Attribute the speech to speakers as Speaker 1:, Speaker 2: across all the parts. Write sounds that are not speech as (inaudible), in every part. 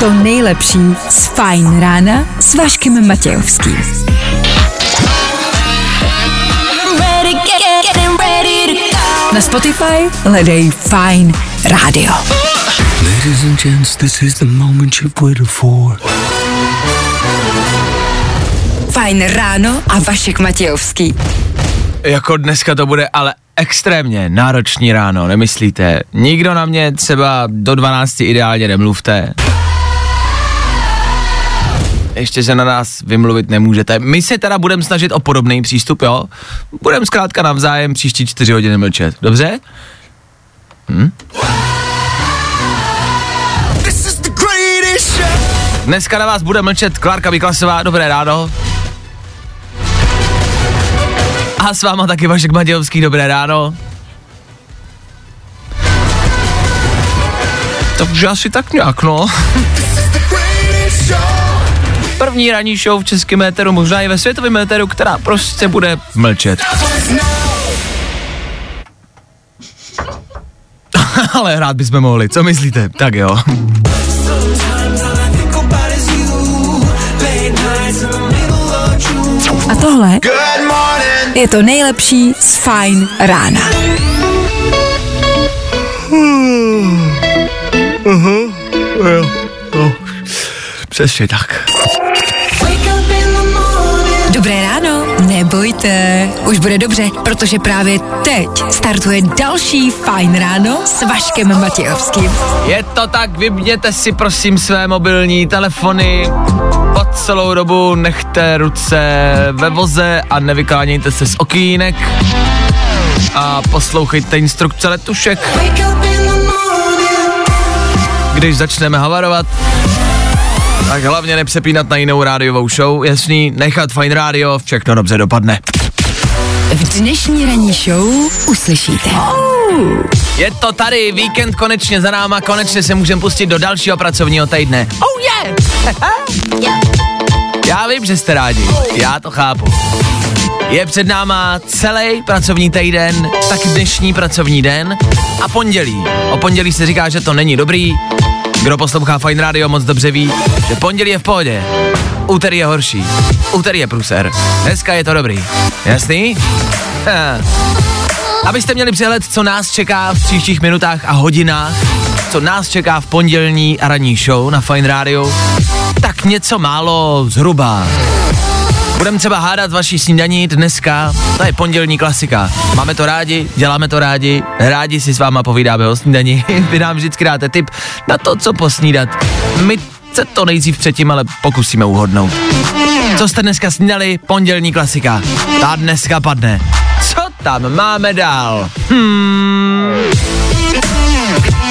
Speaker 1: to
Speaker 2: nejlepší z Fajn rána s Vaškem Matějovským. Na Spotify hledej Fajn rádio.
Speaker 3: Ladies and gents, this is the moment you've waited for.
Speaker 2: Fajn ráno a Vašek Matějovský.
Speaker 4: Jako dneska to bude ale extrémně náročný ráno, nemyslíte? Nikdo na mě třeba do 12 ideálně nemluvte. Ještě se na nás vymluvit nemůžete. My se teda budeme snažit o podobný přístup, jo? Budeme zkrátka navzájem příští čtyři hodiny mlčet, dobře? Hm? Dneska na vás bude mlčet Klárka Vyklasová, dobré ráno. A s váma taky Vašek Matějovský, dobré ráno. Takže asi tak nějak, no. První ranní show v českém éteru, možná i ve světovém éteru, která prostě bude mlčet. (laughs) Ale hrát bychom mohli, co myslíte? Tak jo.
Speaker 2: A tohle je to nejlepší z Fajn rána.
Speaker 4: Přesně tak.
Speaker 2: Nebojte, už bude dobře, protože právě teď startuje další Fajn ráno s Vaškem Matějovským.
Speaker 4: Je to tak, vybněte si prosím své mobilní telefony, po celou dobu nechte ruce ve voze a nevyklánějte se z okýnek a poslouchejte instrukce letušek, když začneme havarovat. Tak hlavně nepřepínat na jinou rádiovou show, jasný, nechat fajn rádio, všechno dobře dopadne.
Speaker 2: V dnešní ranní show uslyšíte.
Speaker 4: Je to tady, víkend konečně za náma, konečně se můžeme pustit do dalšího pracovního týdne. Oh (laughs) yeah! Já vím, že jste rádi, já to chápu. Je před náma celý pracovní týden, tak dnešní pracovní den a pondělí. O pondělí se říká, že to není dobrý. Kdo poslouchá Fine Radio moc dobře ví, že pondělí je v pohodě. Úterý je horší. Úterý je pruser. Dneska je to dobrý. Jasný? Ha. Abyste měli přehled, co nás čeká v příštích minutách a hodinách, co nás čeká v pondělní a ranní show na Fine Radio, tak něco málo zhruba. Budeme třeba hádat vaší snídaní dneska, to je pondělní klasika. Máme to rádi, děláme to rádi, rádi si s váma povídáme o snídaní. (laughs) Vy nám vždycky dáte tip na to, co posnídat. My se to nejdřív předtím, ale pokusíme uhodnout. Co jste dneska snídali? Pondělní klasika. Ta dneska padne. Co tam máme dál? Hmm.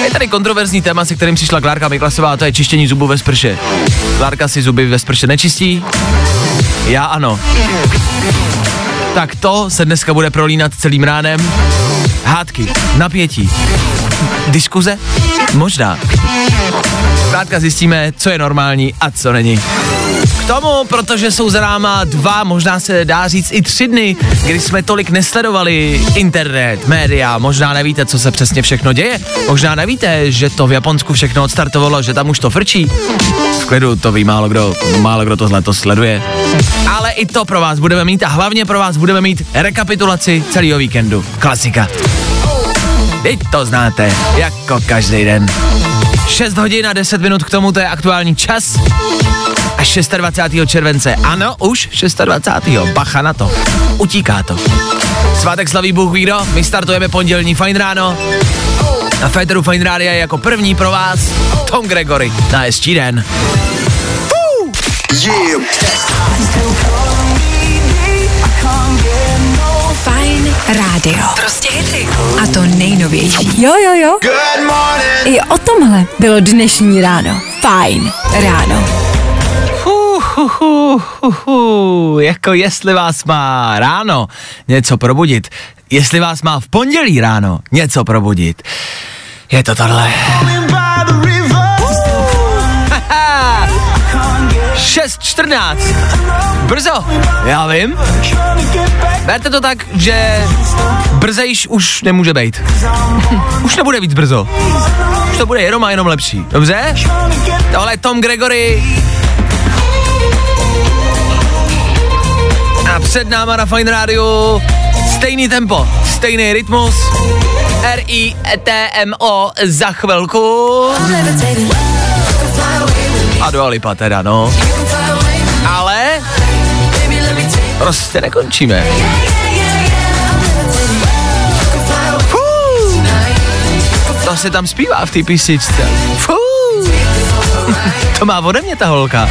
Speaker 4: Je tady kontroverzní téma, se kterým přišla Klárka Miklasová, a to je čištění zubů ve sprše. Klárka si zuby ve sprše nečistí, já ano. Tak to se dneska bude prolínat celým ránem. Hádky, napětí, diskuze? Možná. Zkrátka zjistíme, co je normální a co není. Tomu, protože jsou za náma dva, možná se dá říct i tři dny, kdy jsme tolik nesledovali internet, média, možná nevíte, co se přesně všechno děje, možná nevíte, že to v Japonsku všechno odstartovalo, že tam už to frčí. V klidu to ví málo kdo, málo kdo tohle to sleduje. Ale i to pro vás budeme mít a hlavně pro vás budeme mít rekapitulaci celého víkendu. Klasika. Teď to znáte, jako každý den. 6 hodin a 10 minut k tomu, to je aktuální čas. A 26. července, ano, už 26. Bacha na to. Utíká to. Svátek slaví Bůh ví kdo, my startujeme pondělní fajn ráno. Na Féteru Fajn Rádia je jako první pro vás Tom Gregory na hezčí den.
Speaker 2: Fajn rádio. Prostě hity. A to nejnovější. Jo, jo, jo. I o tomhle bylo dnešní ráno. Fajn ráno.
Speaker 4: Hu, hu, hu, hu, hu. Jako jestli vás má ráno něco probudit, jestli vás má v pondělí ráno něco probudit, je to tohle. 6.14. Brzo. Já vím. Berte to tak, že brzejš už nemůže být. (laughs) už nebude víc brzo. Už to bude jenom a jenom lepší. Dobře? Tohle je Tom Gregory. A před náma na Fine Radio stejný tempo, stejný rytmus. R-I-T-M-O za chvilku. A do Alipa teda, no. Ale prostě nekončíme. To se tam zpívá v té písničce. (laughs) To má ode mě ta holka.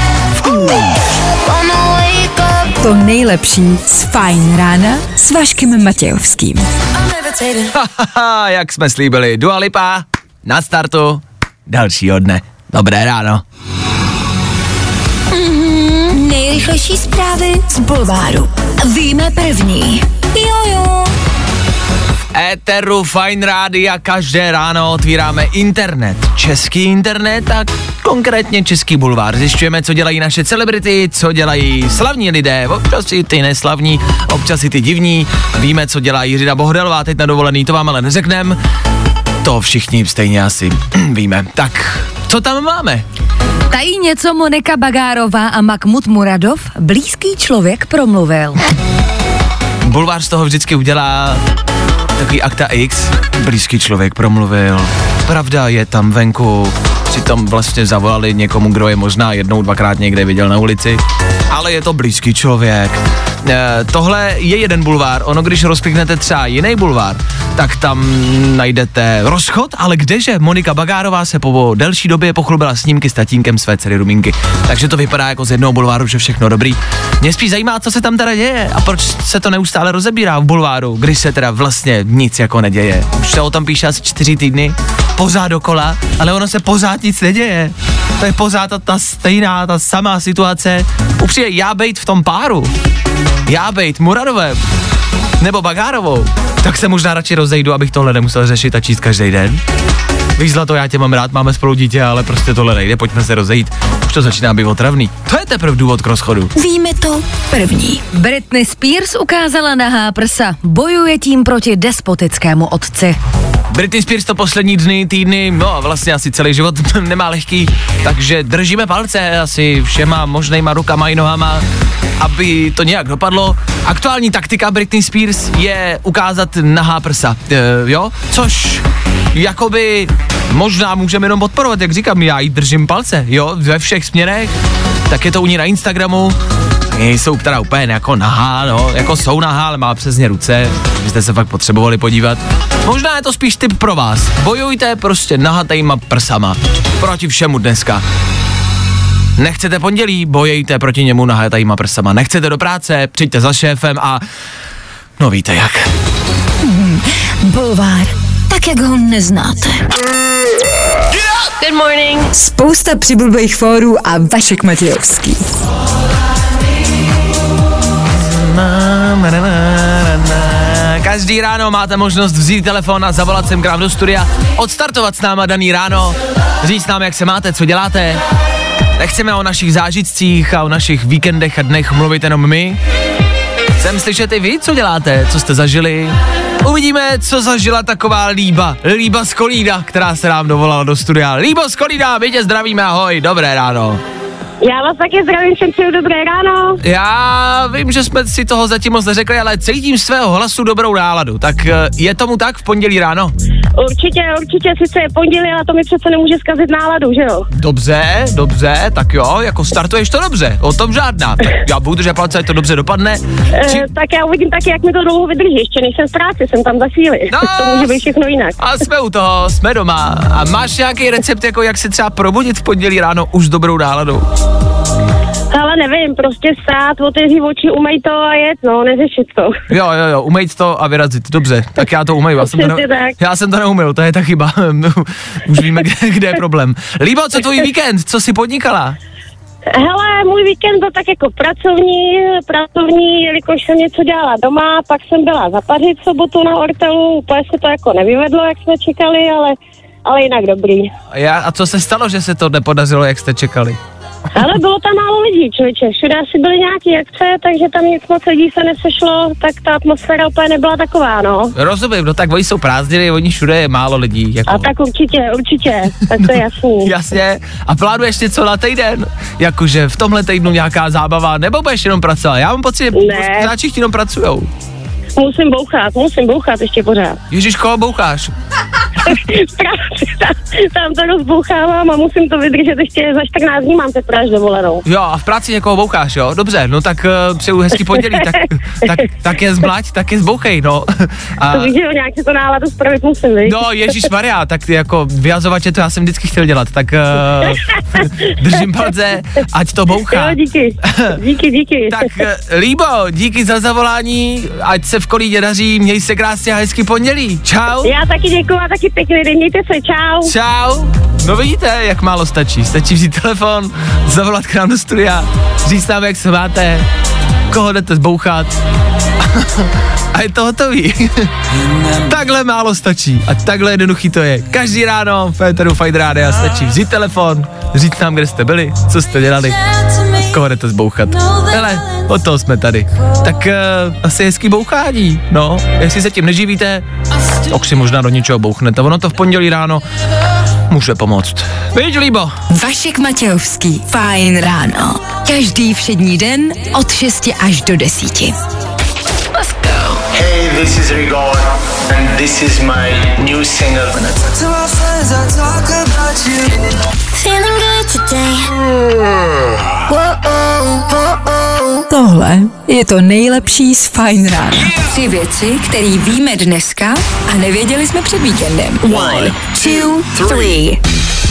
Speaker 2: To nejlepší z Fajn rána s Vaškem Matějovským.
Speaker 4: Jak jsme slíbili, Dua Lipa na startu dalšího dne. Dobré ráno.
Speaker 2: Nejrychlejší zprávy z Bulváru. Víme první. Jojo.
Speaker 4: Éteru Fine Rádia každé ráno otvíráme internet. Český internet a konkrétně Český bulvár. Zjišťujeme, co dělají naše celebrity, co dělají slavní lidé, občas i ty neslavní, občas i ty divní. Víme, co dělá Jiřina Bohdalová teď na dovolený, to vám ale neřeknem. To všichni stejně asi (clears throat) víme. Tak, co tam máme?
Speaker 5: Tají něco Monika Bagárová a Mahmud Muradov? Blízký člověk promluvil.
Speaker 4: Bulvár z toho vždycky udělá takový akta X, blízký člověk promluvil, pravda je tam venku, přitom vlastně zavolali někomu, kdo je možná jednou, dvakrát někde viděl na ulici, ale je to blízký člověk. E, tohle je jeden bulvár, ono když rozkliknete třeba jiný bulvár, tak tam najdete rozchod, ale kdeže? Monika Bagárová se po delší době pochlubila snímky s tatínkem své dcery Ruminky. Takže to vypadá jako z jednoho bulváru, že všechno dobrý. Mě spíš zajímá, co se tam teda děje a proč se to neustále rozebírá v bulváru, když se teda vlastně nic jako neděje. Už se o tom píše asi čtyři týdny, pořád dokola, ale ono se pořád nic neděje. To je pořád ta, ta stejná, ta samá situace. Upřímně, já bejt v tom páru, já bejt Muradovem, nebo Bagárovou, tak se možná radši rozejdu, abych tohle nemusel řešit a číst každý den. Víš, Zlato, já tě mám rád, máme spolu dítě, ale prostě tohle nejde, pojďme se rozejít. Už to začíná být otravný. To je teprve důvod k rozchodu.
Speaker 2: Víme to první.
Speaker 5: Britney Spears ukázala nahá prsa. Bojuje tím proti despotickému otci.
Speaker 4: Britney Spears to poslední dny, týdny, no a vlastně asi celý život (laughs) nemá lehký, takže držíme palce asi všema možnýma rukama i nohama, aby to nějak dopadlo. Aktuální taktika Britney Spears je ukázat nahá prsa, e, jo, což jakoby možná můžeme jenom podporovat, jak říkám, já jí držím palce, jo, ve všech směrech, tak je to u ní na Instagramu, jsou teda úplně jako nahá, no, jako jsou nahá, ale má přesně ruce, byste se fakt potřebovali podívat. Možná je to spíš tip pro vás. Bojujte prostě nahatejma prsama. Proti všemu dneska. Nechcete pondělí, bojejte proti němu nahatejma prsama. Nechcete do práce, přijďte za šéfem a... No víte jak.
Speaker 2: Bulvár. Tak, jak ho neznáte.
Speaker 1: Good morning.
Speaker 2: Spousta přibulbých fórů a Vašek Matějovský.
Speaker 4: Každý ráno máte možnost vzít telefon a zavolat sem k nám do studia, odstartovat s náma daný ráno, říct nám, jak se máte, co děláte. Nechceme o našich zážitcích a o našich víkendech a dnech mluvit jenom my. Chcem slyšet i vy, co děláte, co jste zažili. Uvidíme, co zažila taková Líba. Líba z Kolída, která se nám dovolala do studia. Líbo z Kolída, my tě zdravíme, ahoj, dobré ráno.
Speaker 6: Já vás taky zdravím, všem přeju dobré ráno.
Speaker 4: Já vím, že jsme si toho zatím moc neřekli, ale cítím svého hlasu dobrou náladu. Tak eh, je tomu tak v pondělí ráno?
Speaker 6: Určitě, určitě, sice je pondělí, ale to mi přece nemůže zkazit náladu, že jo?
Speaker 4: Dobře, dobře, tak jo, jako startuješ to dobře, o tom žádná. Tak já budu držet palce, ať to dobře dopadne. Či...
Speaker 6: E, tak já uvidím taky, jak mi to dlouho vydrží, ještě než jsem v práci, jsem tam za chvíli.
Speaker 4: No,
Speaker 6: to může být všechno jinak.
Speaker 4: A jsme u toho, jsme doma. A máš nějaký recept, jako jak se třeba probudit v pondělí ráno už s dobrou náladou?
Speaker 6: Ale nevím, prostě stát, otevřít oči, umej to a jet, no, neřešit to.
Speaker 4: Jo, jo, jo, umejt to a vyrazit, dobře, tak já to umyju, já jsem to, ne- já jsem to neumil, to je ta chyba, (laughs) už víme, kde, kde je problém. Líbo, co tvůj víkend, co jsi podnikala?
Speaker 6: Hele, můj víkend byl tak jako pracovní, pracovní, jelikož jsem něco dělala doma, pak jsem byla zapařit v sobotu na Ortelu, úplně se to jako nevyvedlo, jak jsme čekali, ale, ale jinak dobrý.
Speaker 4: A, já, a co se stalo, že se to nepodařilo, jak jste čekali?
Speaker 6: Ale bylo tam málo lidí, člověče. Všude asi byly nějaké akce, takže tam nic moc lidí se nesešlo, tak ta atmosféra úplně nebyla taková, no.
Speaker 4: Rozumím, no tak oni jsou prázdniny, oni všude je málo lidí. Jako.
Speaker 6: A tak určitě, určitě, tak to je jasný. (laughs)
Speaker 4: Jasně. A plánuješ něco na týden? Jakože v tomhle týdnu nějaká zábava, nebo budeš jenom pracovat? Já mám pocit, že
Speaker 6: Ne.
Speaker 4: hráči jenom pracujou.
Speaker 6: Musím bouchat, musím bouchat ještě pořád.
Speaker 4: Ježíš, koho boucháš?
Speaker 6: Práci tam, tam to rozbouchávám a musím to vydržet ještě za 14 dní mám teprve až dovolenou.
Speaker 4: Jo, a v práci někoho boucháš, jo? Dobře, no tak uh, přeju hezký pondělí, tak, tak, tak je zmlať, tak je zbouchej, no. (laughs) A,
Speaker 6: To víš, že jo, nějak si to náladu spravit musím, víš?
Speaker 4: no, Ježíš Maria, tak ty jako vyjazovače, to já jsem vždycky chtěl dělat, tak uh, (laughs) držím palce, ať to bouchá.
Speaker 6: Jo, díky, (laughs) díky, díky.
Speaker 4: Tak eh, Líbo, díky za zavolání, ať se v kolíně daří, měj se krásně a hezký pondělí. Čau.
Speaker 6: Já taky děkuju a taky pěkný den, mějte se, čau.
Speaker 4: Čau. No vidíte, jak málo stačí. Stačí vzít telefon, zavolat k nám do studia, říct nám, jak se máte, koho jdete zbouchat. (laughs) A je to hotový. (laughs) takhle málo stačí. A takhle jednoduchý to je. Každý ráno v Féteru Fight Rádia stačí vzít telefon, říct nám, kde jste byli, co jste dělali, koho jdete zbouchat. Hele, od toho jsme tady. Tak uh, asi hezký bouchání, no. Jestli se tím neživíte, tak si možná do něčeho bouchnete. Ono to v pondělí ráno může pomoct. Víš, Líbo?
Speaker 2: Vašek Matějovský. Fajn ráno. Každý všední den od 6 až do 10.
Speaker 7: Hey, this is Rigor, and this is my new single.
Speaker 1: Feeling
Speaker 2: Tohle je to nejlepší z Fajn rána. Tři věci, které víme dneska a nevěděli jsme před víkendem. One, two, three.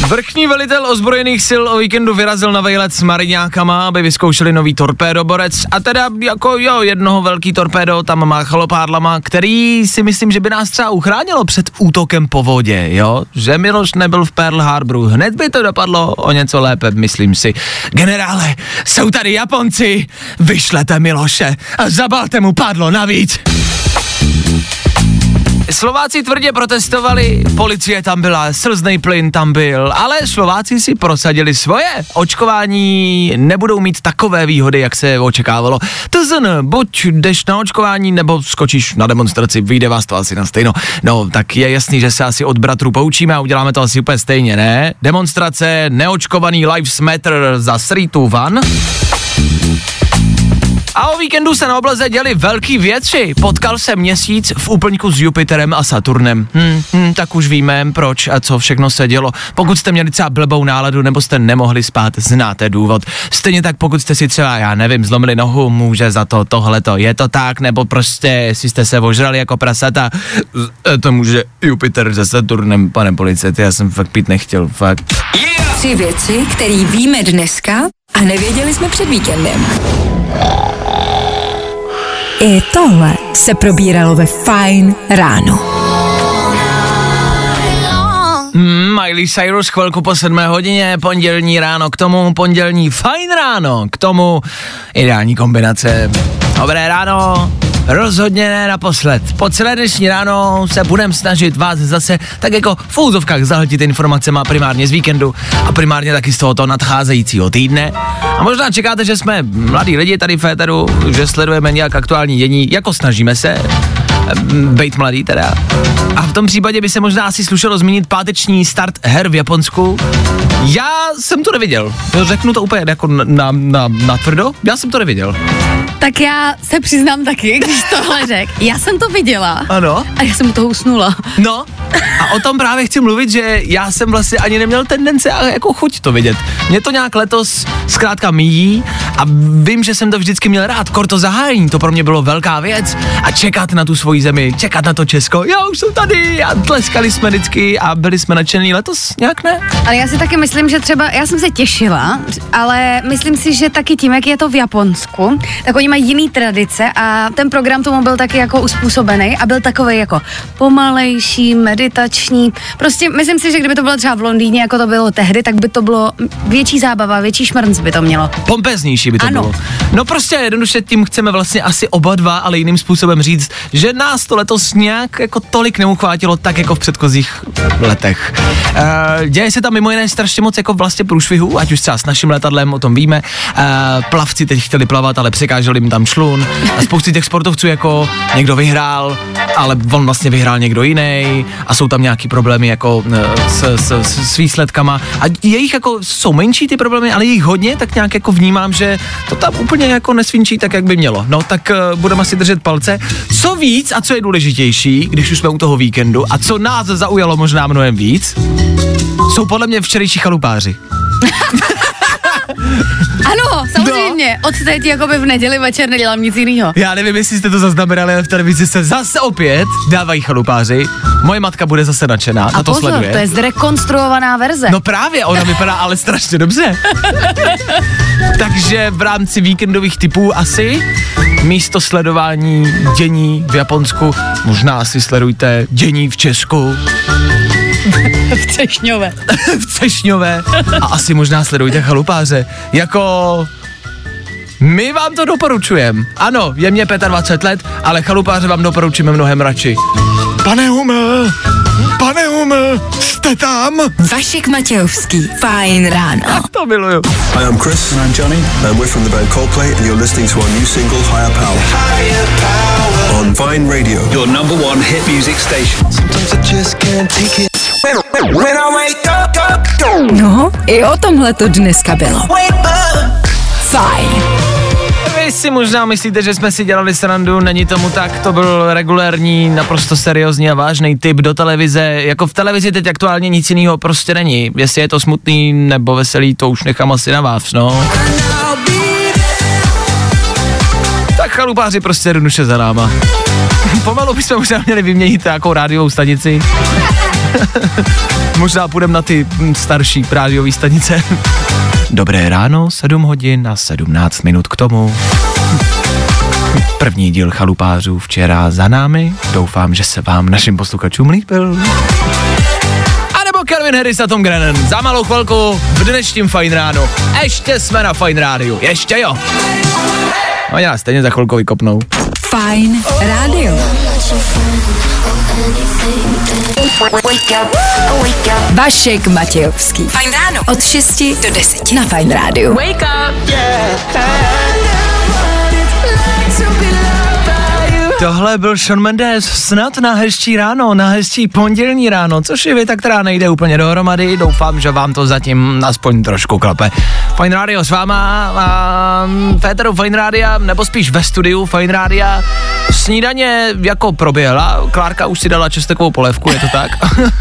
Speaker 4: Vrchní velitel ozbrojených sil o víkendu vyrazil na vejlet s mariňákama, aby vyzkoušeli nový torpédoborec a teda jako jo, jednoho velký torpédo tam máchalo pádlama, který si myslím, že by nás třeba uchránilo před útokem po vodě, jo? Že Miloš nebyl v Pearl Harboru, hned by to dopadlo o něco lépe, myslím si. Generále, jsou tady Japonci, vyšlete Miloše a zabalte mu pádlo navíc. Slováci tvrdě protestovali, policie tam byla, slzný plyn tam byl, ale Slováci si prosadili svoje. Očkování nebudou mít takové výhody, jak se očekávalo. Tzn, buď jdeš na očkování, nebo skočíš na demonstraci, vyjde vás to asi na stejno. No, tak je jasný, že se asi od bratru poučíme a uděláme to asi úplně stejně, ne? Demonstrace, neočkovaný Lives Matter za Sritu Van. A o víkendu se na oblaze děli velký větři. Potkal se měsíc v úplňku s Jupiterem a Saturnem. Hm, hm, tak už víme, proč a co všechno se dělo. Pokud jste měli třeba blbou náladu nebo jste nemohli spát, znáte důvod. Stejně tak, pokud jste si třeba, já nevím, zlomili nohu, může za to tohleto. Je to tak, nebo prostě, jestli jste se ožrali jako prasata, to může Jupiter se Saturnem, pane policajt, já jsem fakt pít nechtěl, fakt.
Speaker 2: Tři věci, které víme dneska a nevěděli jsme před víkendem. I tohle se probíralo ve Fajn ráno.
Speaker 4: Hmm, Miley Cyrus chvilku po sedmé hodině, pondělní ráno, k tomu pondělní fajn ráno, k tomu ideální kombinace. Dobré ráno, rozhodně ne naposled. Po celé dnešní ráno se budeme snažit vás zase tak jako v úzovkách zahltit informacema primárně z víkendu a primárně taky z tohoto nadcházejícího týdne. A možná čekáte, že jsme mladí lidi tady v Féteru, že sledujeme nějak aktuální dění, jako snažíme se, Bejt mladý teda. A v tom případě by se možná asi slušelo zmínit páteční start her v Japonsku. Já jsem to neviděl. Řeknu to úplně jako na, na, na, na tvrdo. Já jsem to neviděl.
Speaker 5: Tak já se přiznám taky, když tohle řek. Já jsem to viděla
Speaker 4: Ano.
Speaker 5: a já jsem u toho usnula.
Speaker 4: No, a o tom právě chci mluvit, že já jsem vlastně ani neměl tendence a jako chuť to vidět. Mě to nějak letos zkrátka míjí a vím, že jsem to vždycky měl rád. Korto zahájení, to pro mě bylo velká věc. A čekat na tu svoji zemi, čekat na to Česko. Jo, už jsou tady a tleskali jsme vždycky a byli jsme nadšení letos, nějak ne?
Speaker 5: Ale já si taky myslím, že třeba, já jsem se těšila, ale myslím si, že taky tím, jak je to v Japonsku, tak oni mají jiný tradice a ten program tomu byl taky jako uspůsobený a byl takový jako pomalejší, meditační. Prostě myslím si, že kdyby to bylo třeba v Londýně, jako to bylo tehdy, tak by to bylo větší zábava, větší šmrnc by to mělo.
Speaker 4: Pompeznější by to
Speaker 5: Ano.
Speaker 4: bylo. No prostě jednoduše tím chceme vlastně asi oba dva, ale jiným způsobem říct, že nás to letos nějak jako tolik neuchvátilo, tak jako v předchozích letech. Uh, děje se tam mimo jiné strašně moc jako vlastně průšvihů, ať už třeba s naším letadlem, o tom víme. Uh, plavci teď chtěli plavat, ale překáželi jim tam člun. A spousty těch sportovců jako někdo vyhrál, ale on vlastně vyhrál někdo jiný a jsou tam nějaký problémy jako eh, s, s, s, výsledkama a jejich jako jsou menší ty problémy, ale jejich hodně, tak nějak jako vnímám, že to tam úplně jako nesvinčí tak, jak by mělo. No tak uh, budeme si držet palce. Co víc a co je důležitější, když už jsme u toho víkendu a co nás zaujalo možná mnohem víc, jsou podle mě včerejší chalupáři. (laughs) (laughs)
Speaker 5: Ano, samozřejmě. Od teď jakoby v neděli večer nedělám nic jiného.
Speaker 4: Já nevím, jestli jste to zaznamenali, ale v televizi se zase opět dávají chalupáři. Moje matka bude zase nadšená,
Speaker 5: A
Speaker 4: na to
Speaker 5: pozor,
Speaker 4: sleduje.
Speaker 5: to je zrekonstruovaná verze.
Speaker 4: No právě, ona vypadá (laughs) ale strašně dobře. (laughs) Takže v rámci víkendových typů asi místo sledování dění v Japonsku, možná si sledujte dění v Česku,
Speaker 5: v Třešňové. (laughs)
Speaker 4: v Cešňové a asi možná sledujte chalupáře. Jako my vám to doporučujeme. Ano, je mě 25 let, ale chalupáře vám doporučíme mnohem radši. Pane Hume, pane Hume, jste tam?
Speaker 2: Vašek Matějovský, fajn ráno.
Speaker 4: To miluju.
Speaker 8: Hi, I'm Chris. And I'm Johnny. And we're from the band Coldplay, and you're listening to our new single, Higher Power. On Vine Radio.
Speaker 9: Your number one hit music station.
Speaker 8: Sometimes I just can't take it. When I wake up, up, go.
Speaker 2: No, i o tomhle to dneska bylo. Fajn.
Speaker 4: Vy si možná myslíte, že jsme si dělali srandu, není tomu tak, to byl regulérní, naprosto seriózní a vážný typ do televize. Jako v televizi teď aktuálně nic jiného prostě není. Jestli je to smutný nebo veselý, to už nechám asi na vás, no. Tak chalupáři prostě jednoduše za náma. (laughs) Pomalu bychom možná měli vyměnit nějakou rádiovou stanici. (laughs) možná půjdeme na ty hm, starší rádiové stanice. (laughs) Dobré ráno, 7 hodin a 17 minut k tomu. První díl chalupářů včera za námi. Doufám, že se vám našim posluchačům líbil. A nebo Calvin Harris a Tom Grennan. Za malou chvilku v dnešním Fajn ráno. Ještě jsme na Fajn rádiu. Ještě jo. Oni nás stejně za chvilku vykopnou.
Speaker 2: Fajn rádio. Vašek Matějovský. Fajn ráno. Od 6 do 10 na Fajn rádiu.
Speaker 1: Wake up.
Speaker 4: Tohle byl Sean Mendes, snad na hezčí ráno, na hezčí pondělní ráno, což je věta, která nejde úplně dohromady, doufám, že vám to zatím aspoň trošku klepe. Fine Radio s váma, a Féteru Fine Rádia, nebo spíš ve studiu Fine Rádia, snídaně jako proběhla, Klárka už si dala čestekovou polévku, je to tak?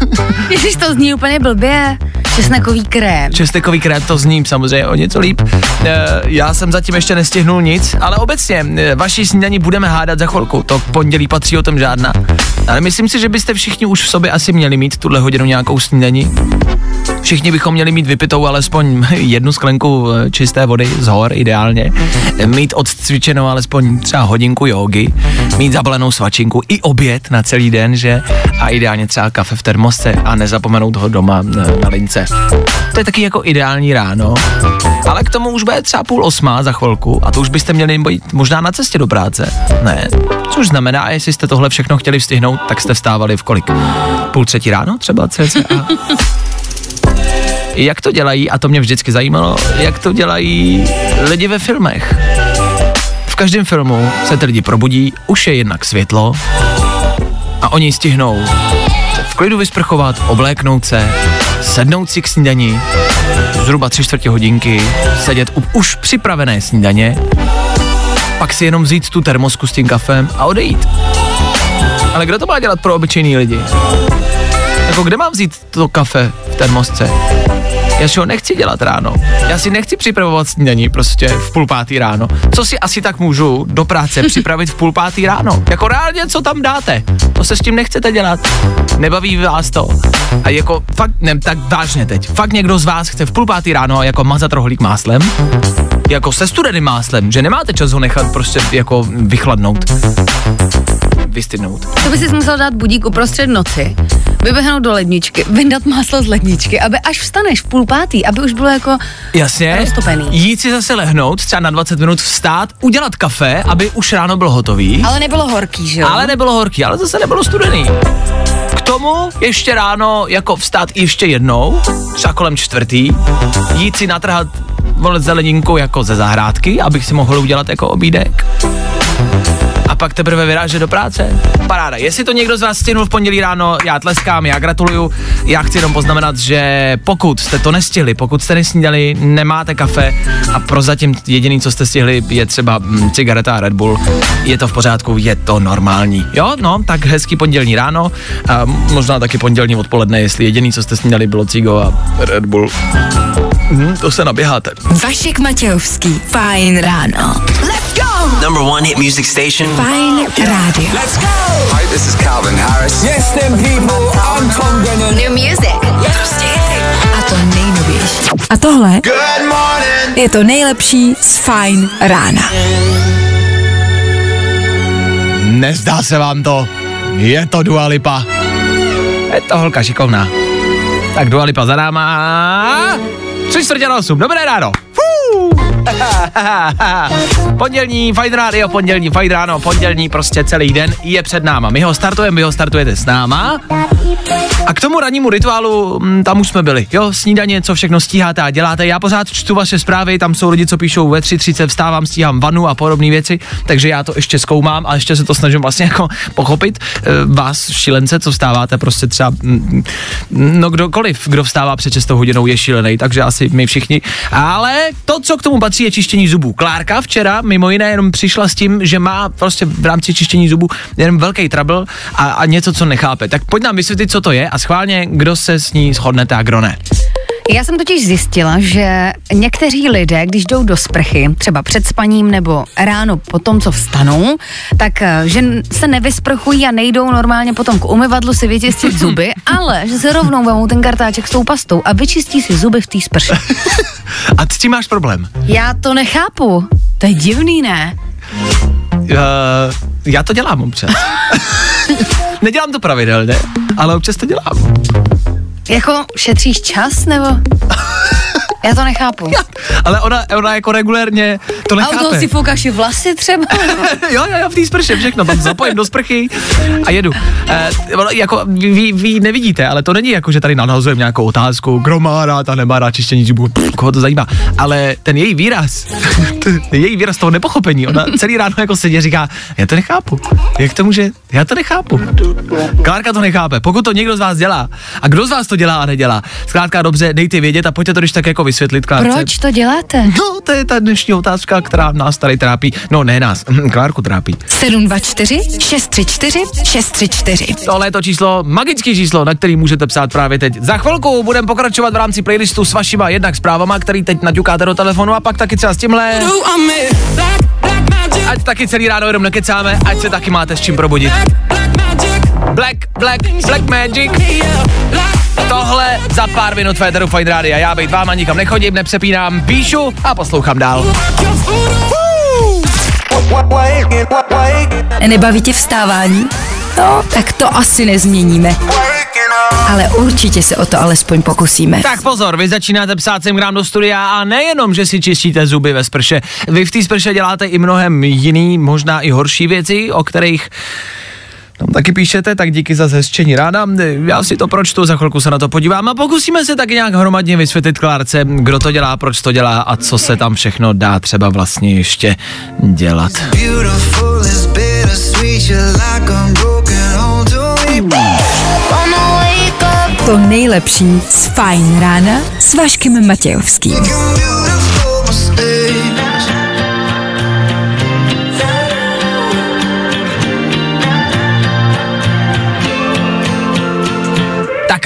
Speaker 4: (laughs)
Speaker 5: Ježiš, to zní úplně blbě. Česnekový krém.
Speaker 4: Čestekový krém to zní samozřejmě o něco líp. E, já jsem zatím ještě nestihnul nic, ale obecně e, vaši snídaní budeme hádat za chvilku. To pondělí patří o tom žádná. Ale myslím si, že byste všichni už v sobě asi měli mít tuhle hodinu nějakou snídaní. Všichni bychom měli mít vypitou alespoň jednu sklenku eh, čisté vody z hor ideálně, mít odcvičenou alespoň třeba hodinku jogy, mít zabalenou svačinku i oběd na celý den, že? A ideálně třeba kafe v termosce a nezapomenout ho doma eh, na lince. To je taky jako ideální ráno, ale k tomu už bude třeba půl osmá za chvilku a to už byste měli být možná na cestě do práce. Ne, což znamená, jestli jste tohle všechno chtěli vstihnout, tak jste vstávali v kolik? Půl třetí ráno třeba cca? (laughs) jak to dělají, a to mě vždycky zajímalo, jak to dělají lidi ve filmech. V každém filmu se ty lidi probudí, už je jednak světlo a oni stihnou v klidu vysprchovat, obléknout se, sednout si k snídani, zhruba tři čtvrtě hodinky, sedět u už připravené snídaně, pak si jenom vzít tu termosku s tím kafem a odejít. Ale kdo to má dělat pro obyčejný lidi? Jako kde mám vzít to kafe v termosce? Já si ho nechci dělat ráno. Já si nechci připravovat snídaní prostě v půl pátý ráno. Co si asi tak můžu do práce připravit v půl pátý ráno? Jako reálně, co tam dáte? To se s tím nechcete dělat. Nebaví vás to. A jako fakt, ne, tak vážně teď. Fakt někdo z vás chce v půl pátý ráno jako mazat rohlík máslem? Jako se studeným máslem, že nemáte čas ho nechat prostě jako vychladnout. Vystydnout.
Speaker 5: To by si musel dát budík uprostřed noci, vyběhnout do ledničky, vyndat máslo z ledničky, aby až vstaneš v půl pátý, aby už bylo jako
Speaker 4: Jasně.
Speaker 5: roztopený.
Speaker 4: Jít si zase lehnout, třeba na 20 minut vstát, udělat kafe, aby už ráno bylo hotový.
Speaker 5: Ale nebylo horký, že jo?
Speaker 4: Ale nebylo horký, ale zase nebylo studený. K tomu ještě ráno jako vstát ještě jednou, třeba kolem čtvrtý, jít si natrhat vole zeleninku jako ze zahrádky, abych si mohl udělat jako obídek. Pak teprve vyrážet do práce. Paráda. Jestli to někdo z vás stihnul v pondělí ráno, já tleskám, já gratuluju. Já chci jenom poznamenat, že pokud jste to nestihli, pokud jste nesnídali, nemáte kafe a prozatím jediný, co jste stihli, je třeba mm, cigareta a Red Bull, je to v pořádku, je to normální. Jo, no, tak hezký pondělní ráno a možná taky pondělní odpoledne, jestli jediný, co jste snídali, bylo cigo a Red Bull. Hm, to se naběháte.
Speaker 2: Vašek Matějovský, fajn ráno.
Speaker 1: Let's go!
Speaker 10: Number one hit music station.
Speaker 2: Fajn rádio.
Speaker 1: Let's go!
Speaker 10: Hi, this is Calvin Harris.
Speaker 1: Yes, them people, I'm Tom Grennan.
Speaker 2: New music. Prostě. A to nejnovější. A tohle
Speaker 10: Good morning.
Speaker 2: je to nejlepší z fajn rána.
Speaker 4: Nezdá se vám to? Je to Dua Lipa. Je to holka šikovná. Tak Dua Lipa za náma. Tři čtvrtě na osm. Dobré ráno. Fú. (laughs) pondělní Fajn Radio, pondělní Fajn ráno, pondělní prostě celý den je před náma. My ho startujeme, vy ho startujete s náma. A k tomu rannímu rituálu, mm, tam už jsme byli, jo, snídaně, co všechno stíháte a děláte. Já pořád čtu vaše zprávy, tam jsou lidi, co píšou ve 3.30, vstávám, stíhám vanu a podobné věci, takže já to ještě zkoumám a ještě se to snažím vlastně jako pochopit. E, vás, šílence, co vstáváte, prostě třeba, mm, no kdokoliv, kdo vstává před 6 hodinou, je šílený, takže asi my všichni. Ale to, co k tomu patří, je čištění zubů. Klárka včera mimo jiné jenom přišla s tím, že má prostě v rámci čištění zubů jenom velký trouble a, a něco, co nechápe. Tak pojď nám vysvětlit, co to je a schválně, kdo se s ní shodnete a kdo ne.
Speaker 5: Já jsem totiž zjistila, že někteří lidé, když jdou do sprchy, třeba před spaním nebo ráno po tom, co vstanou, tak eh, že se nevysprchují a nejdou normálně potom k umyvadlu si vyčistit (laughs) zuby, ale že se rovnou vemou ten kartáček s tou pastou a vyčistí si zuby v té sprše. (laughs)
Speaker 4: A s tím máš problém.
Speaker 5: Já to nechápu. To je divný, ne?
Speaker 4: Uh, já to dělám občas. (laughs) Nedělám to pravidelně, ale občas to dělám.
Speaker 5: Jako šetříš čas, nebo? Já to nechápu. (laughs)
Speaker 4: Ale ona, ona jako regulérně to
Speaker 5: A
Speaker 4: nechápe.
Speaker 5: u toho si foukáš i vlasy třeba? (laughs)
Speaker 4: jo, jo, jo, v té sprše, všechno, tam zapojím do sprchy a jedu. E, jako vy, vy, nevidíte, ale to není jako, že tady nanhazujeme nějakou otázku, kdo má rád a nemá rád čištění zubů, koho to zajímá. Ale ten její výraz, (laughs) ten její výraz toho nepochopení, ona celý ráno jako sedí a říká, já to nechápu. Jak to může, já to nechápu. Klárka to nechápe, pokud to někdo z vás dělá a kdo z vás to dělá a nedělá, zkrátka dobře, dejte vědět a pojďte to když tak jako vysvětlit Klárce.
Speaker 5: Proč to děláte?
Speaker 4: No, to je ta dnešní otázka, která nás tady trápí. No, ne nás, (laughs) Klárku trápí.
Speaker 2: 724 634 634.
Speaker 4: Tohle je to číslo, magické číslo, na který můžete psát právě teď. Za chvilku budeme pokračovat v rámci playlistu s vašima jednak zprávama, který teď naťukáte do telefonu a pak taky třeba s tímhle. Ať taky celý ráno jenom nekecáme, ať se taky máte s čím probudit. Black, Black, Black Magic. Tohle za pár minut Féteru Fine Radio. Já být váma nikam nechodím, nepřepínám, píšu a poslouchám dál.
Speaker 2: Nebaví tě vstávání? No, tak to asi nezměníme. Ale určitě se o to alespoň pokusíme.
Speaker 4: Tak pozor, vy začínáte psát sem do studia a nejenom, že si čistíte zuby ve sprše, vy v té sprše děláte i mnohem jiný, možná i horší věci, o kterých tam taky píšete, tak díky za zhezčení ráda. Já si to pročtu, za chvilku se na to podívám a pokusíme se taky nějak hromadně vysvětlit Klárce, kdo to dělá, proč to dělá a co se tam všechno dá třeba vlastně ještě dělat.
Speaker 2: To nejlepší z Fajn rána s Vaškem Matějovským.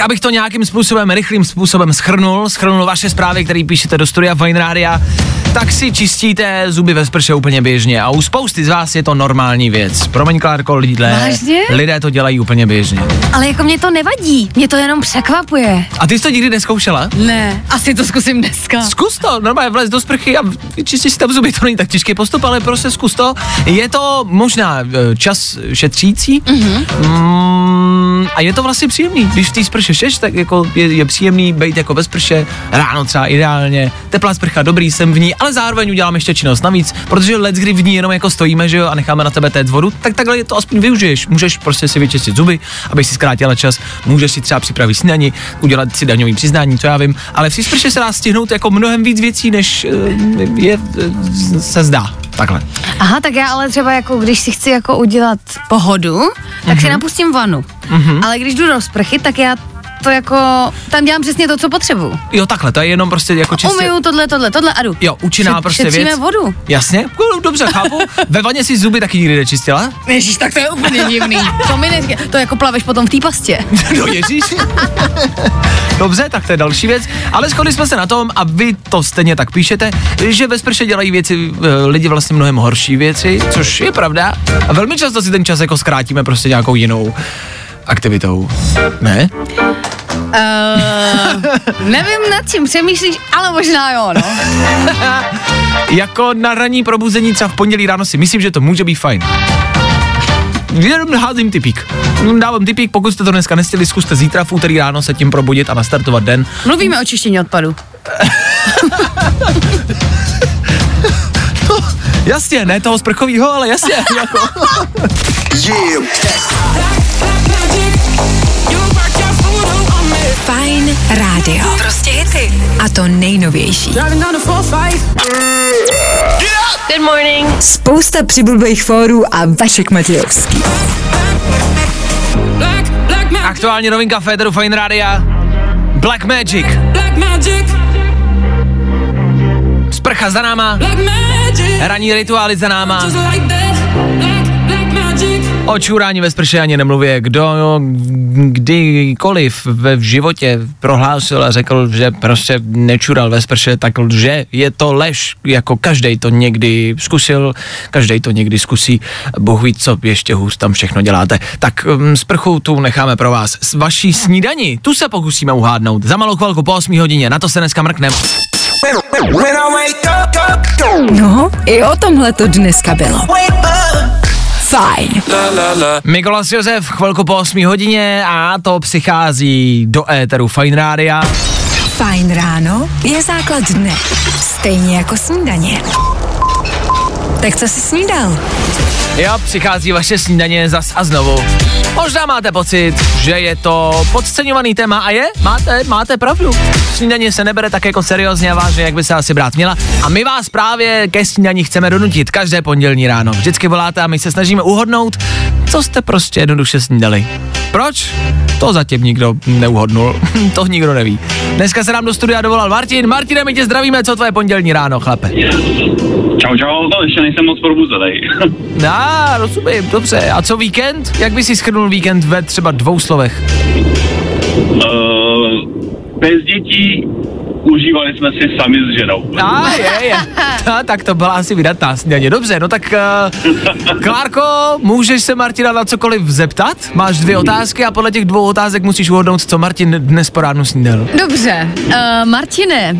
Speaker 4: Tak abych to nějakým způsobem, rychlým způsobem schrnul, schrnul vaše zprávy, které píšete do studia Fine Rádia, tak si čistíte zuby ve sprše úplně běžně a u spousty z vás je to normální věc. Promiň, Klárko, lidé,
Speaker 5: Vážně?
Speaker 4: lidé to dělají úplně běžně.
Speaker 5: Ale jako mě to nevadí, mě to jenom překvapuje.
Speaker 4: A ty jsi to nikdy neskoušela?
Speaker 5: Ne, asi to zkusím dneska.
Speaker 4: Zkus to, normálně vlez do sprchy a čistě si tam zuby, to není tak těžký postup, ale prostě zkus to. Je to možná eh, čas šetřící mm-hmm. mm, a je to vlastně příjemný. Když v té sprše šeš, tak jako je, je příjemný být jako bez sprše, ráno třeba ideálně, teplá sprcha, dobrý jsem v ní, ale zároveň udělám ještě činnost navíc, protože let, kdy v ní jenom jako stojíme, že jo, a necháme na tebe téct vodu, tak takhle to aspoň využiješ. Můžeš prostě si vyčistit zuby, aby si zkrátila čas, můžeš si třeba připravit snídani, udělat si daňový přiznání, to já vím, ale té sprše se dá stihnout jako mnohem víc věcí, než eh, je, eh, se zdá. Takhle.
Speaker 5: Aha, tak já ale třeba jako, když si chci jako udělat pohodu, tak mm-hmm. si napustím vanu. Mm-hmm. Ale když jdu do sprchy, tak já to jako, tam dělám přesně to, co potřebuju.
Speaker 4: Jo, takhle, to je jenom prostě jako čistě...
Speaker 5: Umyju tohle, tohle, tohle a jdu.
Speaker 4: Jo, účinná
Speaker 5: Šet-
Speaker 4: prostě věc.
Speaker 5: vodu.
Speaker 4: Jasně, dobře, chápu. (laughs) Ve vaně si zuby taky nikdy nečistila?
Speaker 5: Ježíš, tak to je úplně divný. to mi ne, to jako plaveš potom v té pastě. (laughs)
Speaker 4: No ježíš. (laughs) Dobře, tak to je další věc. Ale shodli jsme se na tom, a vy to stejně tak píšete, že ve sprše dělají věci, eh, lidi vlastně mnohem horší věci, což je pravda. A velmi často si ten čas jako zkrátíme prostě nějakou jinou aktivitou. Ne?
Speaker 5: Uh, nevím nad čím přemýšlíš, ale možná jo, no. (laughs)
Speaker 4: jako na ranní probuzení třeba v pondělí ráno si myslím, že to může být fajn. Jenom házím typík. Dávám typík, pokud jste to dneska nestihli, zkuste zítra v úterý ráno se tím probudit a nastartovat den.
Speaker 5: Mluvíme o čištění odpadu. (laughs)
Speaker 4: Jasně, ne toho sprchovýho, ale jasně. jako. (laughs)
Speaker 2: Fajn rádio. Prostě hity. A to nejnovější.
Speaker 1: Good morning.
Speaker 2: Spousta přibulbých fórů a Vašek Matějovský.
Speaker 4: Aktuální novinka Féteru Fine Rádia. Black Magic. Sprcha za náma. Ranní rituály za náma. O čurání ve sprše ani nemluvě. Kdo kdykoliv ve v životě prohlásil a řekl, že prostě nečural ve sprše, tak lže. Je to lež, jako každý to někdy zkusil, každý to někdy zkusí. Bůh ví, co ještě hůř tam všechno děláte. Tak sprchu tu necháme pro vás. S vaší snídaní, tu se pokusíme uhádnout. Za malou chvilku po 8 hodině, na to se dneska mrkneme.
Speaker 2: No, i o tomhle to dneska bylo. Fajn.
Speaker 4: Mikolas Josef, chvilku po 8 hodině a to přichází do éteru Fine Rádia.
Speaker 2: Fajn ráno je základ dne. Stejně jako snídaně. Tak co jsi snídal?
Speaker 4: Jo, přichází vaše snídaně zas a znovu. Možná máte pocit, že je to podceňovaný téma a je, máte, máte pravdu. Snídaně se nebere tak jako seriózně a vážně, jak by se asi brát měla. A my vás právě ke snídaní chceme donutit každé pondělní ráno. Vždycky voláte a my se snažíme uhodnout, co jste prostě jednoduše snídali. Proč? To zatím nikdo neuhodnul, (laughs) to nikdo neví. Dneska se nám do studia dovolal Martin. Martine, my tě zdravíme, co tvoje pondělní ráno, chlape?
Speaker 11: Čau, čau, no ještě nejsem moc probuzený.
Speaker 4: Dá, (laughs) rozumím, dobře. A co víkend? Jak by si schrnul víkend ve třeba dvou slovech?
Speaker 11: uh, bez dětí užívali jsme si sami s ženou.
Speaker 4: A je, je. (laughs) A, tak to byla asi vydatná snídaně. Dobře, no tak uh, Klárko, můžeš se Martina na cokoliv zeptat? Máš dvě otázky a podle těch dvou otázek musíš uhodnout, co Martin dnes po ránu snídal.
Speaker 5: Dobře, uh, Martine,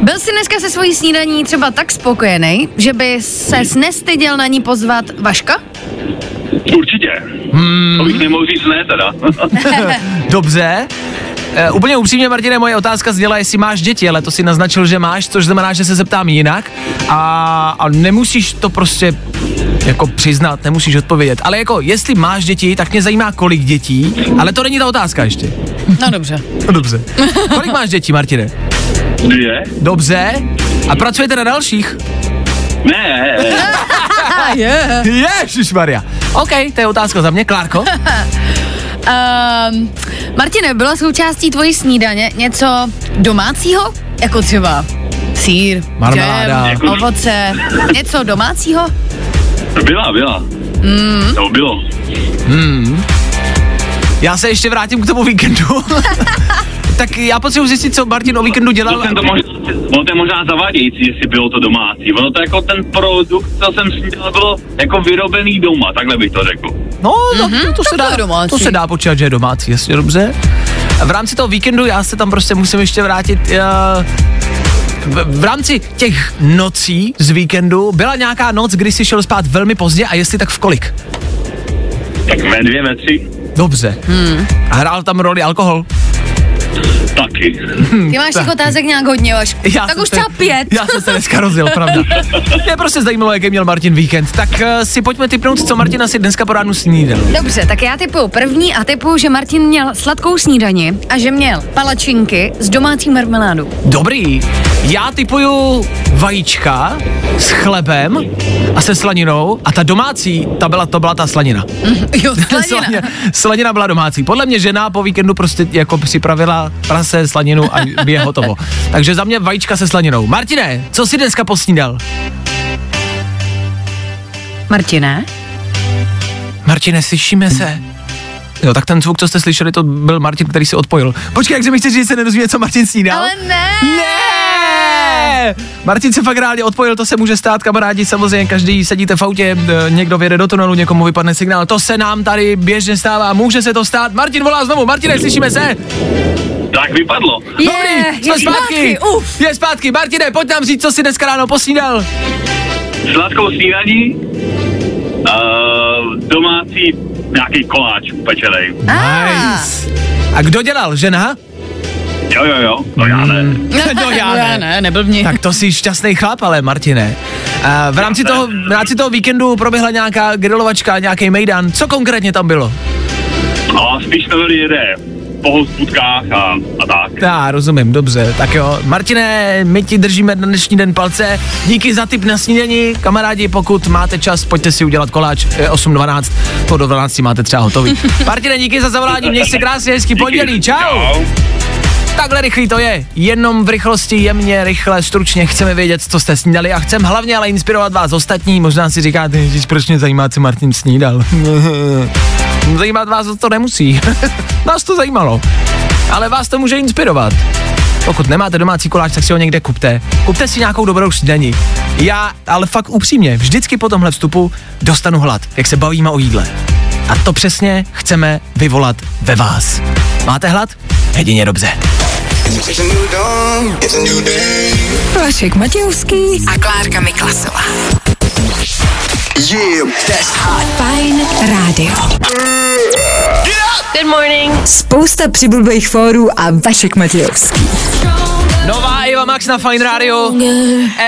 Speaker 5: byl jsi dneska se svojí snídaní třeba tak spokojený, že by ses nestyděl na ní pozvat Vaška?
Speaker 11: Určitě. Hmm. To bych nemohl říct ne teda. (laughs) (laughs)
Speaker 4: Dobře. Uh, úplně upřímně, Martine, moje otázka zněla, jestli máš děti, ale to si naznačil, že máš, což znamená, že se zeptám jinak a, a nemusíš to prostě jako přiznat, nemusíš odpovědět. Ale jako, jestli máš děti, tak mě zajímá, kolik dětí, ale to není ta otázka ještě.
Speaker 5: No dobře.
Speaker 4: No dobře. Kolik máš dětí, Martine?
Speaker 11: Dvě?
Speaker 4: Dobře. A pracujete na dalších?
Speaker 11: Ne.
Speaker 5: yeah. (laughs)
Speaker 4: Ježišmarja. OK, to je otázka za mě. Klárko? (laughs)
Speaker 5: Um, Martine, bylo součástí tvojí snídaně něco domácího? Jako třeba sír,
Speaker 4: Marmeláda.
Speaker 5: džem, ovoce, něco domácího?
Speaker 11: Byla, byla.
Speaker 5: Mm.
Speaker 11: To bylo.
Speaker 4: Hmm. Já se ještě vrátím k tomu víkendu. (laughs) tak já potřebuji zjistit, co Martin o víkendu dělal.
Speaker 11: To jsem to možná, ono to je možná zavádějící, jestli bylo to domácí. Ono to jako ten produkt, co jsem snídal, bylo jako vyrobený doma, takhle bych to řekl.
Speaker 4: No, mm-hmm, to, to, se dá, to se dá počítat, že je domácí, jasně dobře. A v rámci toho víkendu já se tam prostě musím ještě vrátit. Uh, v, v rámci těch nocí z víkendu byla nějaká noc, kdy jsi šel spát velmi pozdě a jestli tak v kolik?
Speaker 11: Tak ve dvě, ve tři.
Speaker 4: Dobře. Hmm. A hrál tam roli alkohol?
Speaker 11: Taky.
Speaker 5: Ty máš těch otázek nějak hodně, Vašku.
Speaker 4: Já
Speaker 5: Tak už třeba pět.
Speaker 4: Já jsem se dneska rozjel, pravda. (laughs) Mě prostě zajímalo, jaký měl Martin víkend. Tak uh, si pojďme typnout, co Martin asi dneska po ránu snídal.
Speaker 5: Dobře, tak já typuju první a typuju, že Martin měl sladkou snídani a že měl palačinky s domácí marmeládou.
Speaker 4: Dobrý. Já typuju vajíčka s chlebem a se slaninou a ta domácí, ta byla, to byla ta slanina.
Speaker 5: Jo, (laughs)
Speaker 4: slanina. slanina byla domácí. Podle mě žena po víkendu prostě jako připravila prase, slaninu a je hotovo. (laughs) Takže za mě vajíčka se slaninou. Martine, co jsi dneska posnídal?
Speaker 5: Martine?
Speaker 4: Martine, slyšíme se. Jo, tak ten zvuk, co jste slyšeli, to byl Martin, který se odpojil. Počkej, jak se mi chceš říct, že se nedozvíme, co Martin snídal?
Speaker 5: Ale ne!
Speaker 4: Ne! Martin se fakt reálně odpojil, to se může stát, kamarádi, samozřejmě každý sedíte v autě, e, někdo vyjede do tunelu, někomu vypadne signál, to se nám tady běžně stává, může se to stát. Martin volá znovu, Martine, slyšíme se?
Speaker 11: Tak vypadlo.
Speaker 4: Dobrý, jsme
Speaker 5: je
Speaker 4: zpátky.
Speaker 5: zpátky, uf.
Speaker 4: Je zpátky, Martine, pojď nám říct, co si dneska ráno posnídal.
Speaker 11: Sladkou snídaní, uh, domácí nějaký koláč upečenej.
Speaker 4: Nice. A kdo dělal, žena?
Speaker 11: Jo, jo, jo, to já ne. (laughs)
Speaker 4: no já ne.
Speaker 5: ne, neblbni.
Speaker 4: Tak to jsi šťastný chlap, ale Martine. A v rámci toho, v rámci toho víkendu proběhla nějaká grilovačka, nějaký mejdan. Co konkrétně tam bylo?
Speaker 11: A spíš to byly jede po hospůdkách a, a tak.
Speaker 4: Já rozumím, dobře. Tak jo, Martine, my ti držíme na dnešní den palce. Díky za tip na snídani. Kamarádi, pokud máte čas, pojďte si udělat koláč eh, 8.12. Po do 12 máte třeba hotový. (laughs) Martine, díky za zavolání, měj se krásně, hezký pondělí. Čau.
Speaker 11: Čau.
Speaker 4: Takhle rychlý to je, jenom v rychlosti, jemně, rychle, stručně chceme vědět, co jste snídali a chceme hlavně ale inspirovat vás ostatní. Možná si říkáte, že proč mě zajímá, co Martin snídal. (laughs) Zajímat vás to nemusí. (laughs) nás to zajímalo. Ale vás to může inspirovat. Pokud nemáte domácí koláč, tak si ho někde kupte. Kupte si nějakou dobrou snídani. Já, ale fakt upřímně, vždycky po tomhle vstupu dostanu hlad, jak se bavíme o jídle. A to přesně chceme vyvolat ve vás. Máte hlad? Jedině dobře.
Speaker 2: Vašek Matějovský a Klárka Miklasová.
Speaker 10: Yeah, that's hot.
Speaker 2: Fajn rádio.
Speaker 6: Good morning.
Speaker 2: Spousta přibulbých fórů a Vašek Matějovský.
Speaker 4: Eva Max na Fine Radio.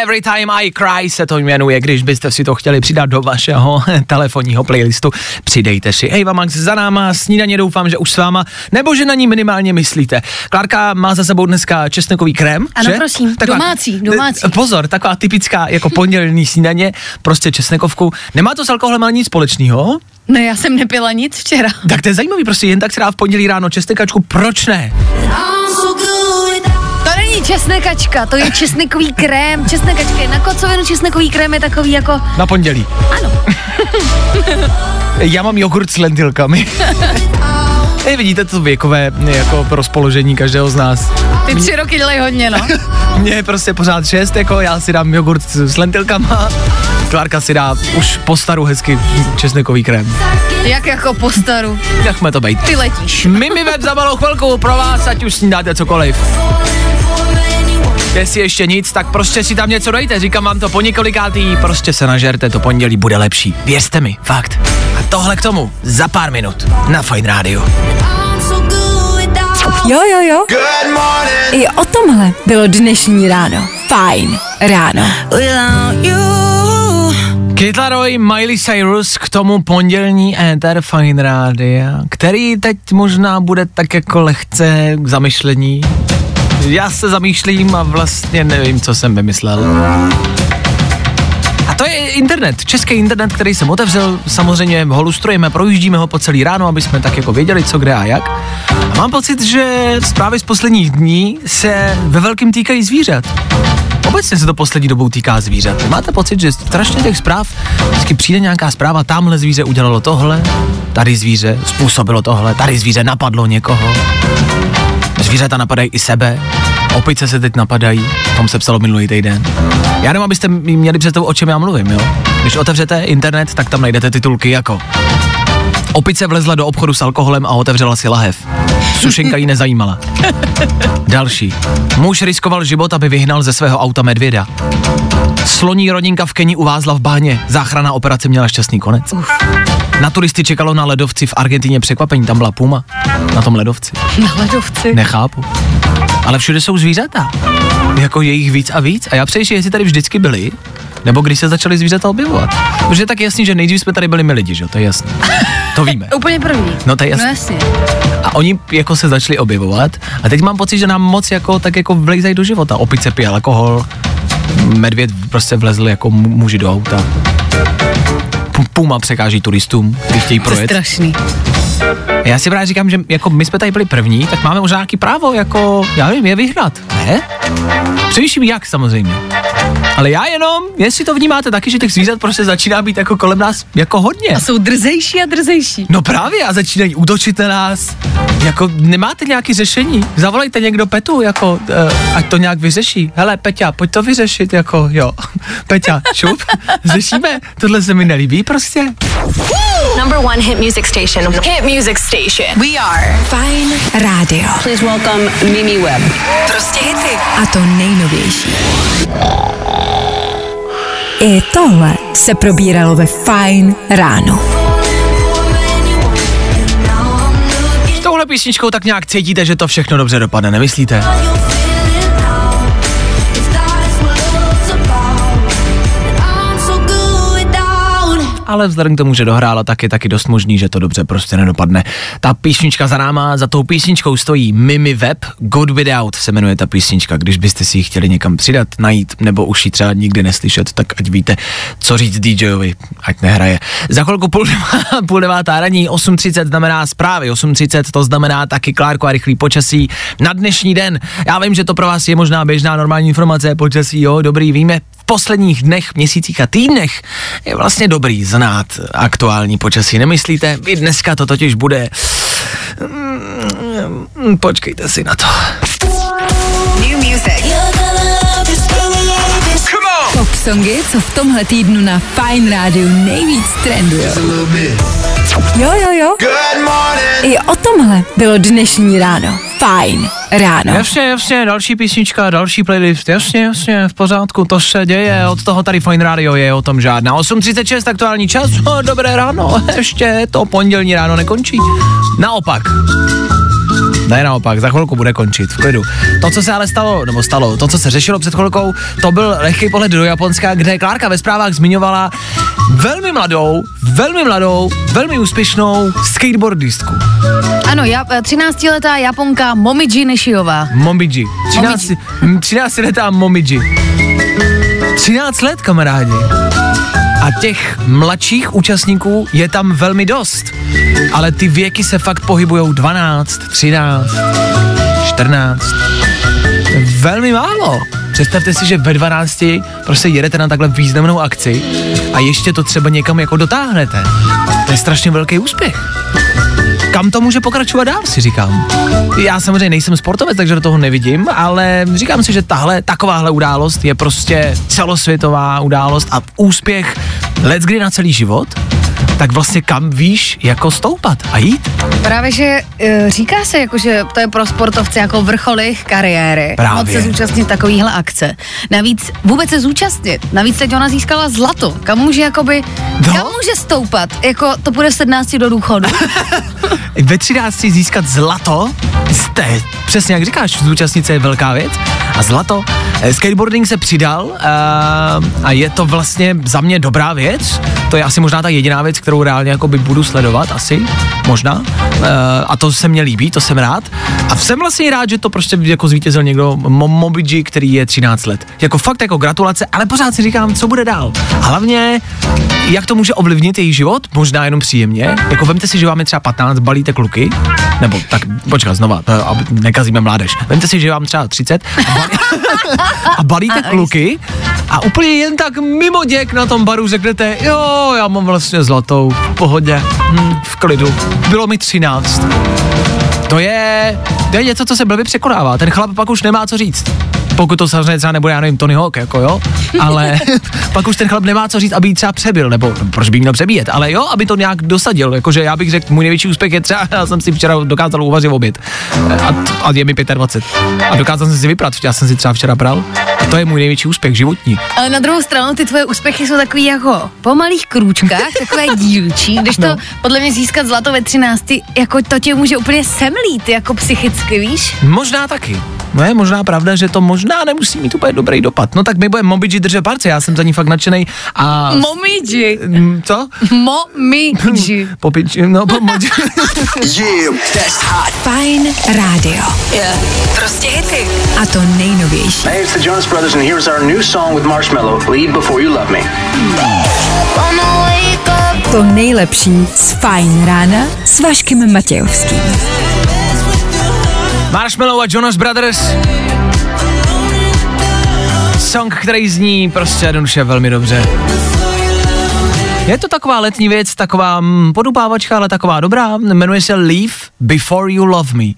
Speaker 4: Every Time I Cry se to jmenuje, když byste si to chtěli přidat do vašeho (laughs) telefonního playlistu. Přidejte si Eva Max za náma, snídaně doufám, že už s váma, nebo že na ní minimálně myslíte. Klárka má za sebou dneska česnekový krém,
Speaker 5: Ano,
Speaker 4: že?
Speaker 5: prosím, domácí, domácí.
Speaker 4: Eh, Pozor, taková typická jako pondělní snídaně, prostě česnekovku. Nemá to s alkoholem ale nic společného.
Speaker 5: Ne, já jsem nepila nic včera.
Speaker 4: Tak to je zajímavý, prostě jen tak se dá v pondělí ráno česnekačku, proč ne?
Speaker 5: To není česnekačka, to je česnekový krém. Česnekačka je na kocovinu, česnekový krém je takový jako...
Speaker 4: Na pondělí.
Speaker 5: Ano. (laughs)
Speaker 4: Já mám jogurt s lentilkami. (laughs) Hej, vidíte to věkové jako rozpoložení každého z nás.
Speaker 5: Ty tři roky dělají hodně, no. (laughs)
Speaker 4: Mně je prostě pořád šest, jako já si dám jogurt s, s lentilkama, Klárka si dá už po staru hezky česnekový krém.
Speaker 5: Jak jako po staru.
Speaker 4: Nechme to být.
Speaker 5: Ty letíš.
Speaker 4: Mimi web za malou chvilku pro vás, ať už snídáte cokoliv. Jestli ještě nic, tak prostě si tam něco dejte, říkám vám to po několikátý, prostě se nažerte, to pondělí bude lepší. Věřte mi, fakt. A tohle k tomu za pár minut na Fine Radio.
Speaker 2: Jo, jo, jo.
Speaker 10: Good morning.
Speaker 2: I o tomhle bylo dnešní ráno. Fajn ráno.
Speaker 4: Kid Laroi, Miley Cyrus k tomu pondělní éter Fine Radio, který teď možná bude tak jako lehce k zamyšlení. Já se zamýšlím a vlastně nevím, co jsem vymyslel. A to je internet, český internet, který jsem otevřel, samozřejmě ho lustrujeme, projíždíme ho po celý ráno, aby jsme tak jako věděli, co kde a jak. A mám pocit, že zprávy z posledních dní se ve velkým týkají zvířat. Obecně se to poslední dobou týká zvířat. Máte pocit, že strašně těch zpráv, vždycky přijde nějaká zpráva, tamhle zvíře udělalo tohle, tady zvíře způsobilo tohle, tady zvíře napadlo někoho. Zvířata napadají i sebe, opice se teď napadají, o tom se psalo minulý týden. Já nevím, abyste měli představu, o čem já mluvím, jo? Když otevřete internet, tak tam najdete titulky jako Opice vlezla do obchodu s alkoholem a otevřela si lahev. Sušenka ji nezajímala. Další. Muž riskoval život, aby vyhnal ze svého auta medvěda. Sloní rodinka v Keni uvázla v bahně. Záchrana operace měla šťastný konec. Uf. Na turisty čekalo na ledovci v Argentině překvapení. Tam byla puma. Na tom ledovci.
Speaker 5: Na ledovci.
Speaker 4: Nechápu. Ale všude jsou zvířata. Jako je jich víc a víc. A já přeji, jestli tady vždycky byli, nebo když se začaly zvířata objevovat. Protože je tak jasný, že nejdřív jsme tady byli my lidi, že jo, to je jasné. To víme. (laughs)
Speaker 5: Úplně první.
Speaker 4: No to je jasný.
Speaker 5: No jasně.
Speaker 4: A oni jako se začali objevovat a teď mám pocit, že nám moc jako tak jako vlejzají do života. Opice pije alkohol, medvěd prostě vlezl jako muži do auta. Puma překáží turistům, kteří chtějí projet.
Speaker 5: To je strašný.
Speaker 4: Já si právě říkám, že jako my jsme tady byli první, tak máme možná nějaký právo, jako, já nevím, je vyhnat. Ne? Přemýšlím jak samozřejmě. Ale já jenom, jestli to vnímáte taky, že těch zvířat prostě začíná být jako kolem nás jako hodně.
Speaker 5: A jsou drzejší a drzejší.
Speaker 4: No právě a začínají útočit na nás. Jako nemáte nějaký řešení? Zavolejte někdo Petu, jako, uh, ať to nějak vyřeší. Hele, Peťa, pojď to vyřešit, jako, jo. (laughs) Peťa, šup, (laughs) řešíme. Tohle se mi nelíbí prostě.
Speaker 1: Number one hit music station. Hit music station.
Speaker 2: We are Fine Radio.
Speaker 12: Please welcome Mimi Webb.
Speaker 2: Prostě hity. A to nejnovější. I tohle se probíralo ve Fine ráno.
Speaker 4: S touhle písničkou tak nějak cítíte, že to všechno dobře dopadne, nemyslíte? Ale vzhledem k tomu, že dohrála, tak je taky dost možný, že to dobře prostě nedopadne. Ta písnička za náma, za tou písničkou stojí Mimi Web, God Without se jmenuje ta písnička, když byste si ji chtěli někam přidat, najít, nebo už ji třeba nikdy neslyšet, tak ať víte, co říct DJovi, ať nehraje. Za chvilku půl, (laughs) půl devátá raní, 8.30 znamená zprávy, 8.30 to znamená taky Klárko a rychlý počasí na dnešní den. Já vím, že to pro vás je možná běžná normální informace, počasí, jo, dobrý, víme, posledních dnech, měsících a týdnech je vlastně dobrý znát aktuální počasí, nemyslíte? I dneska to totiž bude... Mm, Počkejte si na to.
Speaker 2: New music. Pop songy, co v tomhle týdnu na Fine Radio nejvíc trendujou. Jo, jo, jo. I o tomhle bylo dnešní ráno. Fajn ráno.
Speaker 4: Jasně, jasně, další písnička, další playlist, jasně, jasně, v pořádku, to se děje, od toho tady Fine Radio je o tom žádná. 8.36 aktuální čas, no, dobré ráno, (laughs) ještě to pondělní ráno nekončí. Naopak, ne naopak, za chvilku bude končit, v klidu. To, co se ale stalo, nebo stalo, to, co se řešilo před chvilkou, to byl lehký pohled do Japonska, kde Klárka ve zprávách zmiňovala velmi mladou, velmi mladou, velmi úspěšnou skateboardistku.
Speaker 5: Ano, já, 13-letá Japonka Momiji Nishiová.
Speaker 4: Momiji. 13, 13 letá Momiji. 13 let, kamarádi. A těch mladších účastníků je tam velmi dost. Ale ty věky se fakt pohybují 12, 13, 14. Velmi málo. Představte si, že ve 12 prostě jedete na takhle významnou akci a ještě to třeba někam jako dotáhnete. To je strašně velký úspěch. Kam to může pokračovat dál, si říkám. Já samozřejmě nejsem sportovec, takže do toho nevidím, ale říkám si, že tahle, takováhle událost je prostě celosvětová událost a úspěch let's kdy na celý život tak vlastně kam víš jako stoupat a jít?
Speaker 5: Právě, že e, říká se, jako, že to je pro sportovce jako vrchol jejich kariéry.
Speaker 4: Právě.
Speaker 5: Moc se zúčastnit takovýhle akce. Navíc vůbec se zúčastnit. Navíc teď ona získala zlato. Kam může jakoby,
Speaker 4: No.
Speaker 5: kam může stoupat? Jako to bude v 17 do důchodu. (laughs)
Speaker 4: Ve 13 získat zlato, jste, přesně jak říkáš, zúčastnit se je velká věc. A zlato, eh, skateboarding se přidal uh, a je to vlastně za mě dobrá věc. To je asi možná ta jediná věc, kterou reálně jako by budu sledovat, asi, možná. Uh, a to se mně líbí, to jsem rád. A jsem vlastně rád, že to prostě jako zvítězil někdo, Mo- Mobiji, který je 13 let. Jako fakt jako gratulace, ale pořád si říkám, co bude dál. A hlavně, jak to může ovlivnit její život, možná jenom příjemně. Jako vemte si, že vám je třeba 15, balíte kluky, nebo tak, počkat, znova, nekazíme mládež. Vemte si, že vám třeba 30 a, (laughs) balí, a balíte kluky a úplně jen tak mimo děk na tom baru řeknete, jo, já mám vlastně zlatou, v pohodě, hm, v klidu, bylo mi 13. To je, to je něco, co se blbě překonává. Ten chlap pak už nemá co říct. Pokud to samozřejmě třeba nebude, já nevím, Tony Hawk, jako jo, ale (laughs) pak už ten chlap nemá co říct, aby ji třeba přebil, nebo proč by měl přebíjet, ale jo, aby to nějak dosadil, jakože já bych řekl, můj největší úspěch je třeba, (laughs) já jsem si včera dokázal uvařit oběd a, a je mi 25 a dokázal jsem si vyprat, já jsem si třeba včera bral, to je můj největší úspěch životní.
Speaker 5: Ale na druhou stranu ty tvoje úspěchy jsou takový jako po malých krůčkách, (laughs) takové dílčí, když to
Speaker 4: No.
Speaker 5: podle mě získat zlato ve 13, jako to tě může úplně semlít, jako psychicky, víš?
Speaker 4: Možná taky. No je možná pravda, že to možná nemusí mít úplně dobrý dopad. No tak my budeme Momidži držet palce, já jsem za ní fakt nadšený a...
Speaker 5: Momidži.
Speaker 4: Mm, Co?
Speaker 5: Momidži. (laughs)
Speaker 4: Popiči, no pomodži.
Speaker 10: Yeah, that's hot.
Speaker 2: Fajn rádio.
Speaker 10: Yeah.
Speaker 2: Prostě hity. A to nejnovější.
Speaker 9: Hey, it's the Jonas Brothers, and here's our new song with Marshmello, Leave Before You Love Me.
Speaker 2: To nejlepší z Fajn rána s Vaškem Matějovským.
Speaker 4: Marshmallow a Jonas Brothers. Song, který zní prostě jednoduše velmi dobře. Je to taková letní věc, taková mm, podupávačka, ale taková dobrá. Jmenuje se Leave Before You Love Me.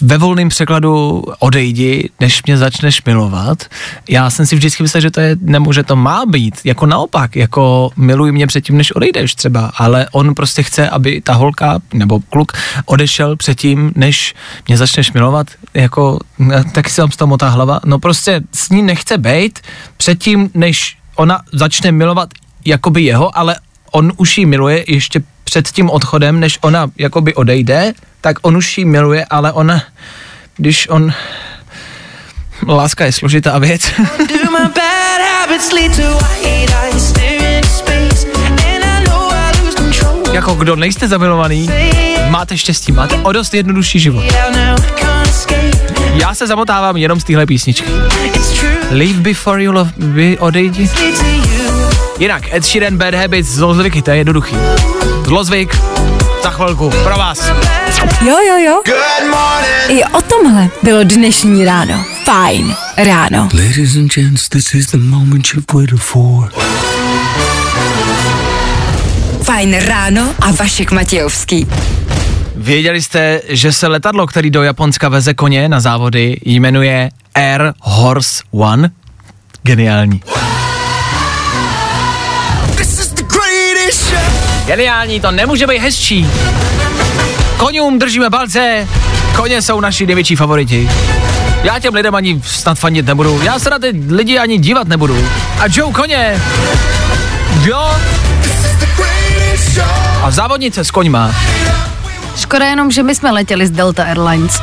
Speaker 4: Ve volném překladu odejdi, než mě začneš milovat. Já jsem si vždycky myslel, že to je, nebo že to má být, jako naopak, jako miluj mě předtím, než odejdeš třeba, ale on prostě chce, aby ta holka nebo kluk odešel předtím, než mě začneš milovat, jako, tak si tam z toho motá hlava, no prostě s ní nechce bejt předtím, než ona začne milovat jakoby jeho, ale on už ji miluje ještě před tím odchodem, než ona jakoby odejde, tak on už ji miluje, ale ona, když on... Láska je složitá věc. (laughs) jako kdo nejste zamilovaný, máte štěstí, máte o dost jednodušší život. Já se zamotávám jenom z téhle písničky. Leave before you love me, odejdi. Jinak, Ed Sheeran, Bad Habits, zlozvyky, to je jednoduchý. Zlozvyk, za chvilku, pro vás.
Speaker 2: Jo, jo, jo. I o tomhle bylo dnešní ráno. Fajn ráno.
Speaker 3: Ladies and gents, this is the moment you've waited for.
Speaker 2: Fajn ráno a Vašek Matějovský.
Speaker 4: Věděli jste, že se letadlo, který do Japonska veze koně na závody, jmenuje Air Horse One? Geniální. Geniální, to nemůže být hezčí. Koňům držíme palce, koně jsou naši největší favoriti. Já těm lidem ani snad fandit nebudu, já se na ty lidi ani dívat nebudu. A Joe koně, jo? A závodnice s koňma.
Speaker 5: Škoda jenom, že my jsme letěli z Delta Airlines.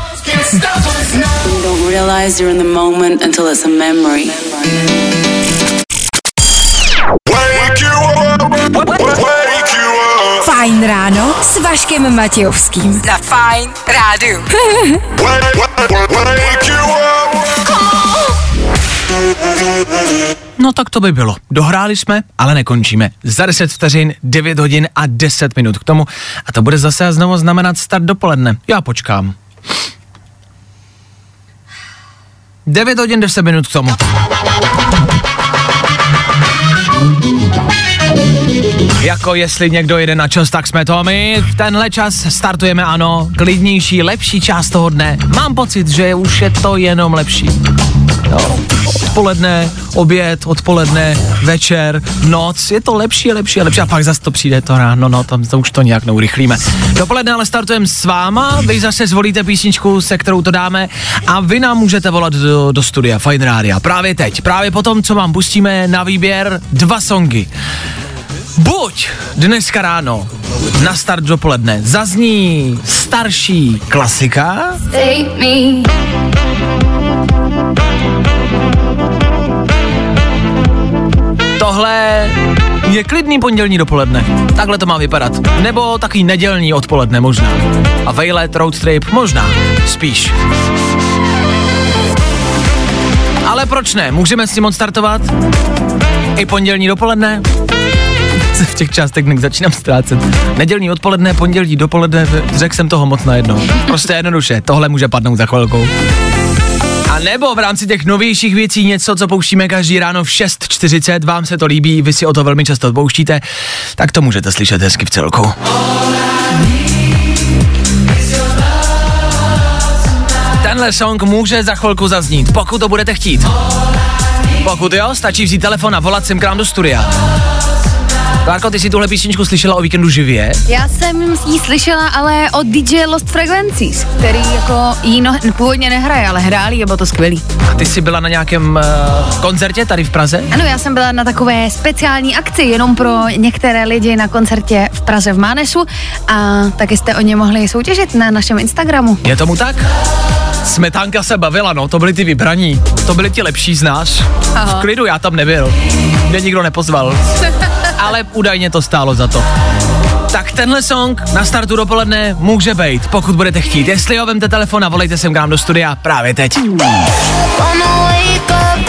Speaker 2: Fajn ráno s Vaškem Matějovským. Na Fajn rádiu. (laughs)
Speaker 4: No tak to by bylo. Dohráli jsme, ale nekončíme. Za 10 vteřin, 9 hodin a 10 minut k tomu. A to bude zase a znovu znamenat start dopoledne. Já počkám. 9 hodin 10 minut k tomu. Jako jestli někdo jede na čas, tak jsme to my. V tenhle čas startujeme, ano, klidnější, lepší část toho dne. Mám pocit, že už je to jenom lepší. Jo. Odpoledne, oběd, odpoledne, večer, noc, je to lepší lepší lepší a pak zase to přijde to ráno, no tam to už to nějak neurychlíme. Dopoledne ale startujeme s váma, vy zase zvolíte písničku, se kterou to dáme a vy nám můžete volat do, do studia Fine Radio. Právě teď, právě potom, co vám pustíme na výběr dva songy. Buď dneska ráno na start dopoledne zazní starší klasika, tohle je klidný pondělní dopoledne. Takhle to má vypadat. Nebo takový nedělní odpoledne možná. A vejlet, road trip možná. Spíš. Ale proč ne? Můžeme s tím odstartovat? I pondělní dopoledne? Se v těch částech dnek začínám ztrácet. Nedělní odpoledne, pondělí dopoledne, řekl jsem toho moc najednou. Prostě jednoduše, tohle může padnout za chvilku. A nebo v rámci těch novějších věcí něco, co pouštíme každý ráno v 6.40, vám se to líbí, vy si o to velmi často odpouštíte, tak to můžete slyšet hezky v celku. Tenhle song může za chvilku zaznít, pokud to budete chtít. Pokud jo, stačí vzít telefon a volat sem k nám do studia. Klárko, ty jsi tuhle písničku slyšela o víkendu živě?
Speaker 5: Já jsem ji slyšela ale od DJ Lost Frequencies, který jako jí no, původně nehraje, ale hráli a bylo to skvělý.
Speaker 4: A ty jsi byla na nějakém uh, koncertě tady v Praze?
Speaker 5: Ano, já jsem byla na takové speciální akci jenom pro některé lidi na koncertě v Praze v Mánesu a taky jste o ně mohli soutěžit na našem Instagramu.
Speaker 4: Je tomu tak? Smetánka se bavila, no, to byli ty vybraní, to byli ti lepší z nás.
Speaker 5: Aha.
Speaker 4: V klidu, já tam nebyl, mě nikdo nepozval, (laughs) ale údajně to stálo za to. Tak tenhle song na startu dopoledne může být, pokud budete chtít. Jestli jo, vemte telefon a volejte sem k nám do studia právě teď.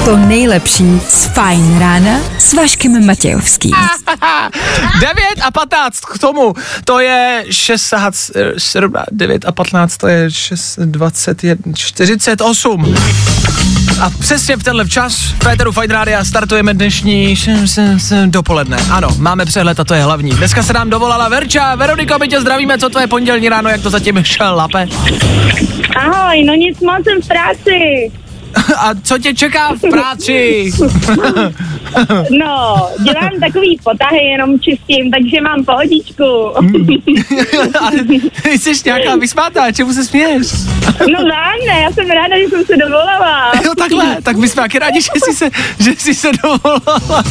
Speaker 2: To nejlepší z Fajn rána s Vaškem Matějovským. (laughs)
Speaker 4: 9 a 15 k tomu, to je 6, 9 a 15, to je 6, 21, 48. A přesně v tenhle včas v Féteru Fight Rádia startujeme dnešní š- š- š- dopoledne. Ano, máme přehled a to je hlavní. Dneska se nám dovolala Verča. Veroniko, my tě zdravíme, co tvoje pondělní ráno, jak to zatím šlape?
Speaker 13: Ahoj, no nic moc, jsem v práci. (laughs)
Speaker 4: A co tě čeká v práci? (laughs)
Speaker 13: No, dělám takový potahy, jenom čistím, takže mám pohodičku. (laughs)
Speaker 4: Ale ty jsi nějaká vysmátá, čemu se směješ?
Speaker 13: No ne, já jsem ráda, že jsem se dovolala.
Speaker 4: Jo, takhle, tak my jsme taky rádi, že jsi se, že jsi se dovolala.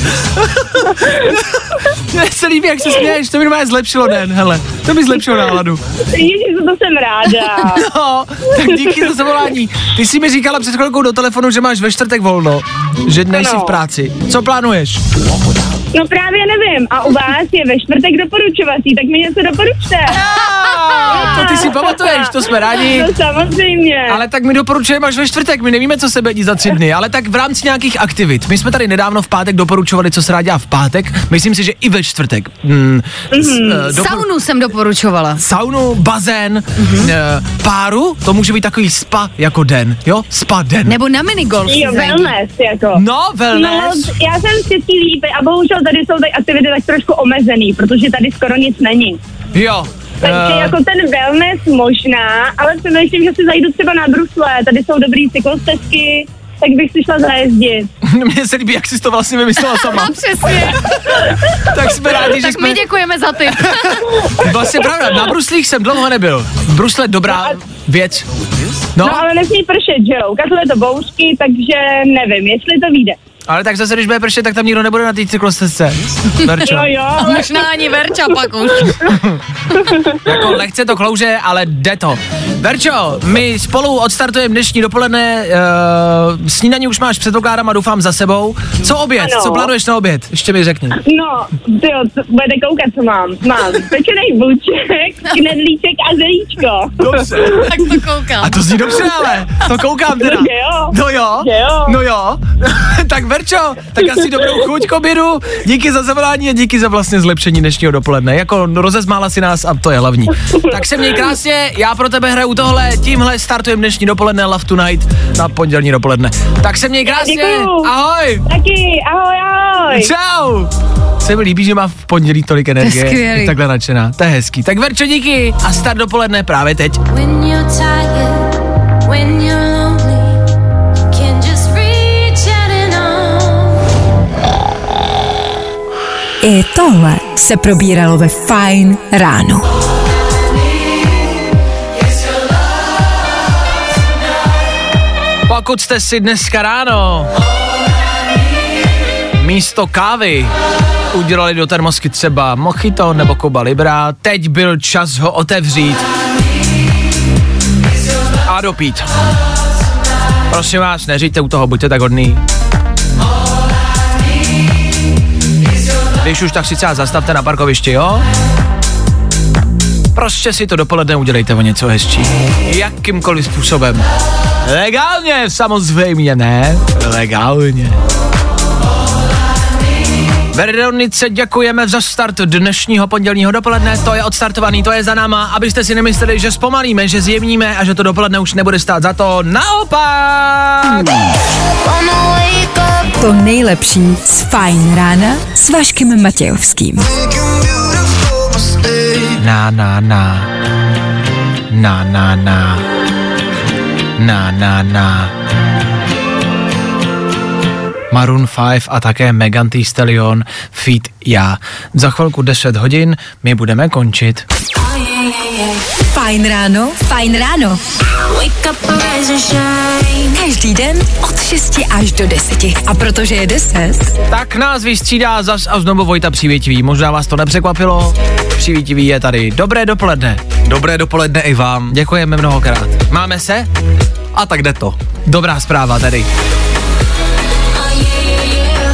Speaker 4: Mně se líbí, jak se směješ, to mi normálně zlepšilo den, hele, to mi zlepšilo náladu.
Speaker 13: Ježiš, to jsem ráda.
Speaker 4: No, tak díky za zavolání. Ty jsi mi říkala před chvilkou do telefonu, že máš ve čtvrtek volno, že nejsi v práci. Co plánuješ?
Speaker 13: No právě nevím. A u vás je ve čtvrtek doporučovací, tak mi něco doporučte.
Speaker 4: To ty si pamatuješ, to jsme rádi.
Speaker 13: No samozřejmě.
Speaker 4: Ale tak mi doporučujeme až ve čtvrtek, my nevíme, co se bude dít za tři dny, ale tak v rámci nějakých aktivit. My jsme tady nedávno v pátek doporučovali, co se rád dělá v pátek. Myslím si, že i ve čtvrtek. Mm,
Speaker 13: Mhm.
Speaker 4: s, eh,
Speaker 5: Saunu jsem doporučovala.
Speaker 4: saunu, bazén, mm-hmm. páru, to může být takový spa jako den, jo? Spa den.
Speaker 5: Nebo na minigolf.
Speaker 13: Jo, wellness, jako.
Speaker 4: No, wellness.
Speaker 13: No, já jsem Český lípy a bohužel tady jsou ty aktivity tak trošku omezený, protože tady skoro nic není.
Speaker 4: Jo.
Speaker 13: Takže
Speaker 4: eh,
Speaker 13: jako ten wellness možná, ale přemýšlím, že si zajdu třeba na brusle, tady jsou dobrý cyklostezky, tak bych si šla zajezdit. (laughs)
Speaker 4: Mně se líbí, jak jsi to vlastně vymyslela sama.
Speaker 5: Přesně. (laughs)
Speaker 4: tak jsme rádi, že
Speaker 5: tak
Speaker 4: jsme...
Speaker 5: my děkujeme za tip. (laughs)
Speaker 4: Vlastně pravda, na bruslích jsem dlouho nebyl. Brusle dobrá věc.
Speaker 13: No,
Speaker 4: No,
Speaker 13: ale nesmí pršet, že jo? Ukazuje to bouřky, takže nevím, jestli to vyjde.
Speaker 4: Ale tak zase, když bude pršet, tak tam nikdo nebude na té cyklostezce. (laughs) Verčo.
Speaker 13: No jo, ale
Speaker 5: Možná ani Verča pak už. (laughs)
Speaker 4: Jako lehce to klouže, ale jde to. Verčo, my spolu odstartujeme dnešní dopoledne, uh, snídaní už máš předpokládám a doufám za sebou. Co oběd?
Speaker 13: Ano.
Speaker 4: Co plánuješ na oběd? Ještě mi řekni.
Speaker 13: no, tyjo, budete koukat, co mám. Mám pečený vůček, knedlíček a zelíčko.
Speaker 4: Dobře.
Speaker 5: tak to koukám.
Speaker 4: A to zní dobře, ale to koukám teda.
Speaker 13: No, jo.
Speaker 4: No jo.
Speaker 13: Jo.
Speaker 4: No jo. (laughs) tak Verčo, tak asi dobrou chuť k obědu. Díky za zavolání a díky za vlastně zlepšení dnešního dopoledne. Jako rozezmála si nás a to je hlavní. tak se měj krásně, já pro tebe hraju tohle, tímhle startujeme dnešní dopoledne Love Tonight na pondělní dopoledne. Tak se měj krásně.
Speaker 13: Děkuju.
Speaker 4: Ahoj.
Speaker 13: Taky, ahoj, ahoj.
Speaker 4: Čau. Se mi líbí, že má v pondělí tolik energie.
Speaker 5: skvělý.
Speaker 4: Je takhle nadšená. To je hezký. Tak Verčo, díky a start dopoledne právě teď.
Speaker 1: When you're tired, when you're
Speaker 2: I tohle se probíralo ve Fajn ráno.
Speaker 4: Pokud jste si dneska ráno místo kávy udělali do termosky třeba mojito nebo Cuba Libra, teď byl čas ho otevřít a dopít. Prosím vás, neříďte u toho, buďte tak hodný. Když už tak si třeba zastavte na parkovišti, jo? Prostě si to dopoledne udělejte o něco hezčí. Jakýmkoliv způsobem. Legálně, samozřejmě ne. Legálně. Veronice děkujeme za start dnešního pondělního dopoledne, to je odstartovaný, to je za náma, abyste si nemysleli, že zpomalíme, že zjemníme a že to dopoledne už nebude stát za to. Naopak!
Speaker 2: To nejlepší z Fajn rána s Vaškem Matějovským.
Speaker 4: Na, na, na. Na, na, na. Na, na, na. Maroon 5 a také Megan Thee Stallion feat já. Za chvilku 10 hodin my budeme končit.
Speaker 2: Fajn ráno, fajn ráno. Každý den od 6 až do 10. A protože je 10,
Speaker 4: Tak nás vystřídá zas a znovu Vojta Přívětivý. Možná vás to nepřekvapilo. Přívětivý je tady. Dobré dopoledne.
Speaker 14: Dobré dopoledne i vám.
Speaker 4: Děkujeme mnohokrát. Máme se?
Speaker 14: A tak jde to.
Speaker 4: Dobrá zpráva tady.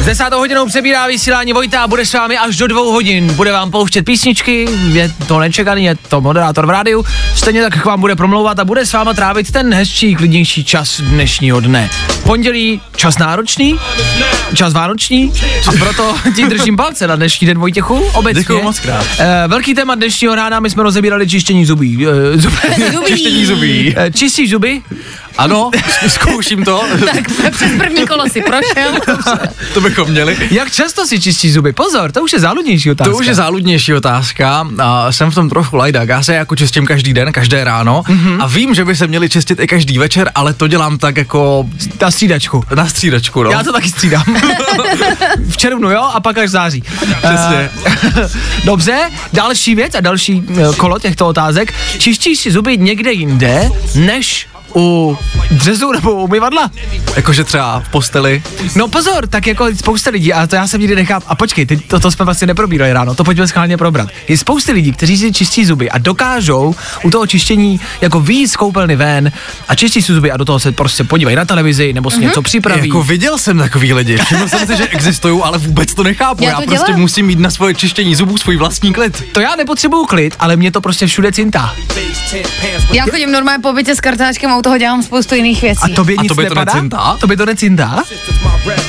Speaker 4: Desátou hodinou přebírá vysílání Vojta a bude s vámi až do dvou hodin. Bude vám pouštět písničky, je to nečekaný, je to moderátor v rádiu. Stejně tak k vám bude promlouvat a bude s váma trávit ten hezčí, klidnější čas dnešního dne. Pondělí čas náročný, čas vánoční a proto (laughs) ti držím palce na dnešní den Vojtěchu obecně.
Speaker 14: Děkuju moc krát.
Speaker 4: Eh, velký téma dnešního rána, my jsme rozebírali čištění zubí. Eh, zub, (laughs)
Speaker 14: Čištění zubí.
Speaker 4: Čistíš zuby?
Speaker 14: Ano, (laughs) zkouším to.
Speaker 5: Tak přes první kolo si prošel. (laughs)
Speaker 14: to bychom měli.
Speaker 4: Jak často si čistíš zuby? Pozor, to už je záludnější otázka.
Speaker 14: To už je záludnější otázka. A jsem v tom trochu lajdak. Já se jako čistím každý den, každé ráno. Mm-hmm. A vím, že by se měli čistit i každý večer, ale to dělám tak jako
Speaker 4: Na střídačku.
Speaker 14: na střídačku. No.
Speaker 4: Já to taky střídám. (laughs) v červnu, jo, a pak až v září.
Speaker 14: Přesně.
Speaker 4: Eh, Dobře, další věc a další eh, kolo těchto otázek. Čistíš si zuby někde jinde, než u dřezu nebo u umyvadla?
Speaker 14: Jakože třeba v posteli.
Speaker 4: No pozor, tak jako spousta lidí, a to já jsem nikdy nechám. A počkej, teď to, to jsme vlastně neprobírali ráno, to pojďme schválně probrat. Je spousta lidí, kteří si čistí zuby a dokážou u toho čištění jako výjít z koupelny ven a čistí si zuby a do toho se prostě podívají na televizi nebo si něco připraví.
Speaker 14: Jako viděl jsem takový lidi. Všiml jsem si, že existují, ale vůbec to nechápu.
Speaker 5: Já
Speaker 14: Já,
Speaker 5: to
Speaker 14: prostě
Speaker 5: dělám.
Speaker 14: musím mít na svoje čištění zubů svůj vlastní klid.
Speaker 4: To já nepotřebuju klid, ale mě to prostě všude cintá.
Speaker 5: Já chodím normálně po bytě s kartáčkem a u toho dělám spoustu jiných věcí.
Speaker 4: A tobě
Speaker 14: A
Speaker 4: nic
Speaker 14: tobě to
Speaker 4: nepadá?
Speaker 14: necintá?
Speaker 4: Tobě to necintá?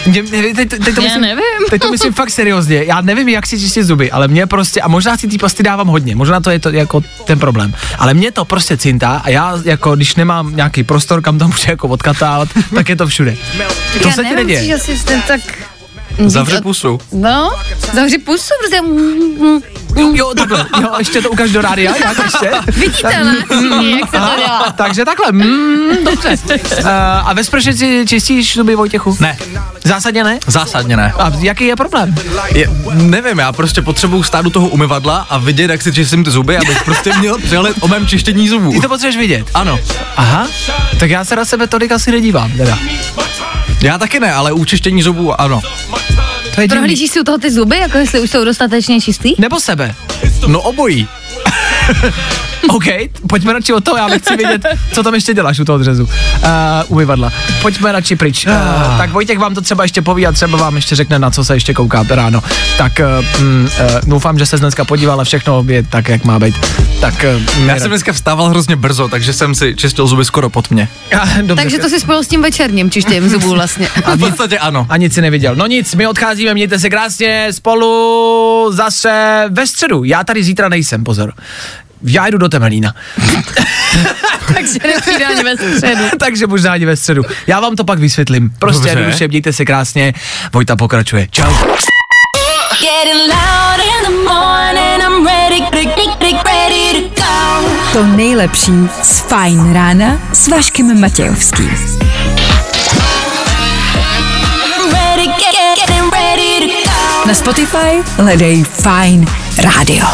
Speaker 4: Mě, mě, teď, teď, to
Speaker 5: Já
Speaker 4: myslím,
Speaker 5: nevím.
Speaker 4: Teď to myslím fakt seriózně. Já nevím, jak si čistit zuby, ale mě prostě, a možná si ty pasty dávám hodně, možná to je to jako ten problém. Ale mě to prostě cintá a já jako, když nemám nějaký prostor, kam to můžu jako odkatávat, tak je to všude. To
Speaker 5: Já
Speaker 4: se ti
Speaker 5: nevím,
Speaker 4: neděje.
Speaker 5: asi jste tak...
Speaker 14: Zavři pusu.
Speaker 5: No, zavři pusu, prostě...
Speaker 4: Jo, takhle, jo, ještě to ukáž do rádia, jak ještě?
Speaker 5: Vidíte, ne? Jak se to dělá?
Speaker 4: Takže takhle, mm, dobře. Uh, a ve sprše si čistíš zuby Vojtěchu?
Speaker 14: Ne,
Speaker 4: Zásadně ne?
Speaker 14: zásadně ne.
Speaker 4: A jaký je problém?
Speaker 14: Je, nevím, já prostě potřebuju stát u toho umyvadla a vidět, jak si čistím ty zuby, abych prostě měl přehled o mém čištění zubů.
Speaker 4: Ty to potřebuješ vidět.
Speaker 14: Ano,
Speaker 4: Aha, tak já se na sebe tolik asi nedívám, teda.
Speaker 14: já taky ne, ale u čištění zubů ano.
Speaker 4: To je divný.
Speaker 5: Prohlížíš si u toho ty zuby, jako jestli už jsou dostatečně čistý?
Speaker 4: Nebo sebe.
Speaker 14: No obojí. (laughs) (laughs)
Speaker 4: OK, pojďme radši od toho, já nechci vědět, co tam ještě děláš u toho dřezu. Uh, umyvadla. Pojďme radši pryč. Uh, tak Vojtěch vám to třeba ještě poví a třeba vám ještě řekne, na co se ještě kouká ráno. Tak uh, uh, doufám, že se dneska podíval a všechno je tak, jak má být. Tak uh,
Speaker 14: Já jsem dneska vstával hrozně brzo, takže jsem si čistil zuby skoro pod mě. (laughs)
Speaker 4: Dobře.
Speaker 5: Takže to si spojil s tím večerním čištěním zubů vlastně.
Speaker 14: A (laughs) v podstatě ano.
Speaker 4: A nic si neviděl. No nic, my odcházíme, mějte se krásně spolu zase ve středu. Já tady zítra nejsem, pozor. Já jdu do Temelína. (laughs)
Speaker 5: Takže nepřijde ani ve středu. (laughs)
Speaker 4: Takže možná ani ve středu. Já vám to pak vysvětlím. Prostě jednoduše, mějte se krásně. Vojta pokračuje. Čau.
Speaker 1: Getting loud in the morning, I'm ready, ready, ready to
Speaker 2: nejlepší z Fajn rána s Vaškem Matějovským. Na Spotify hledej Fajn rádio.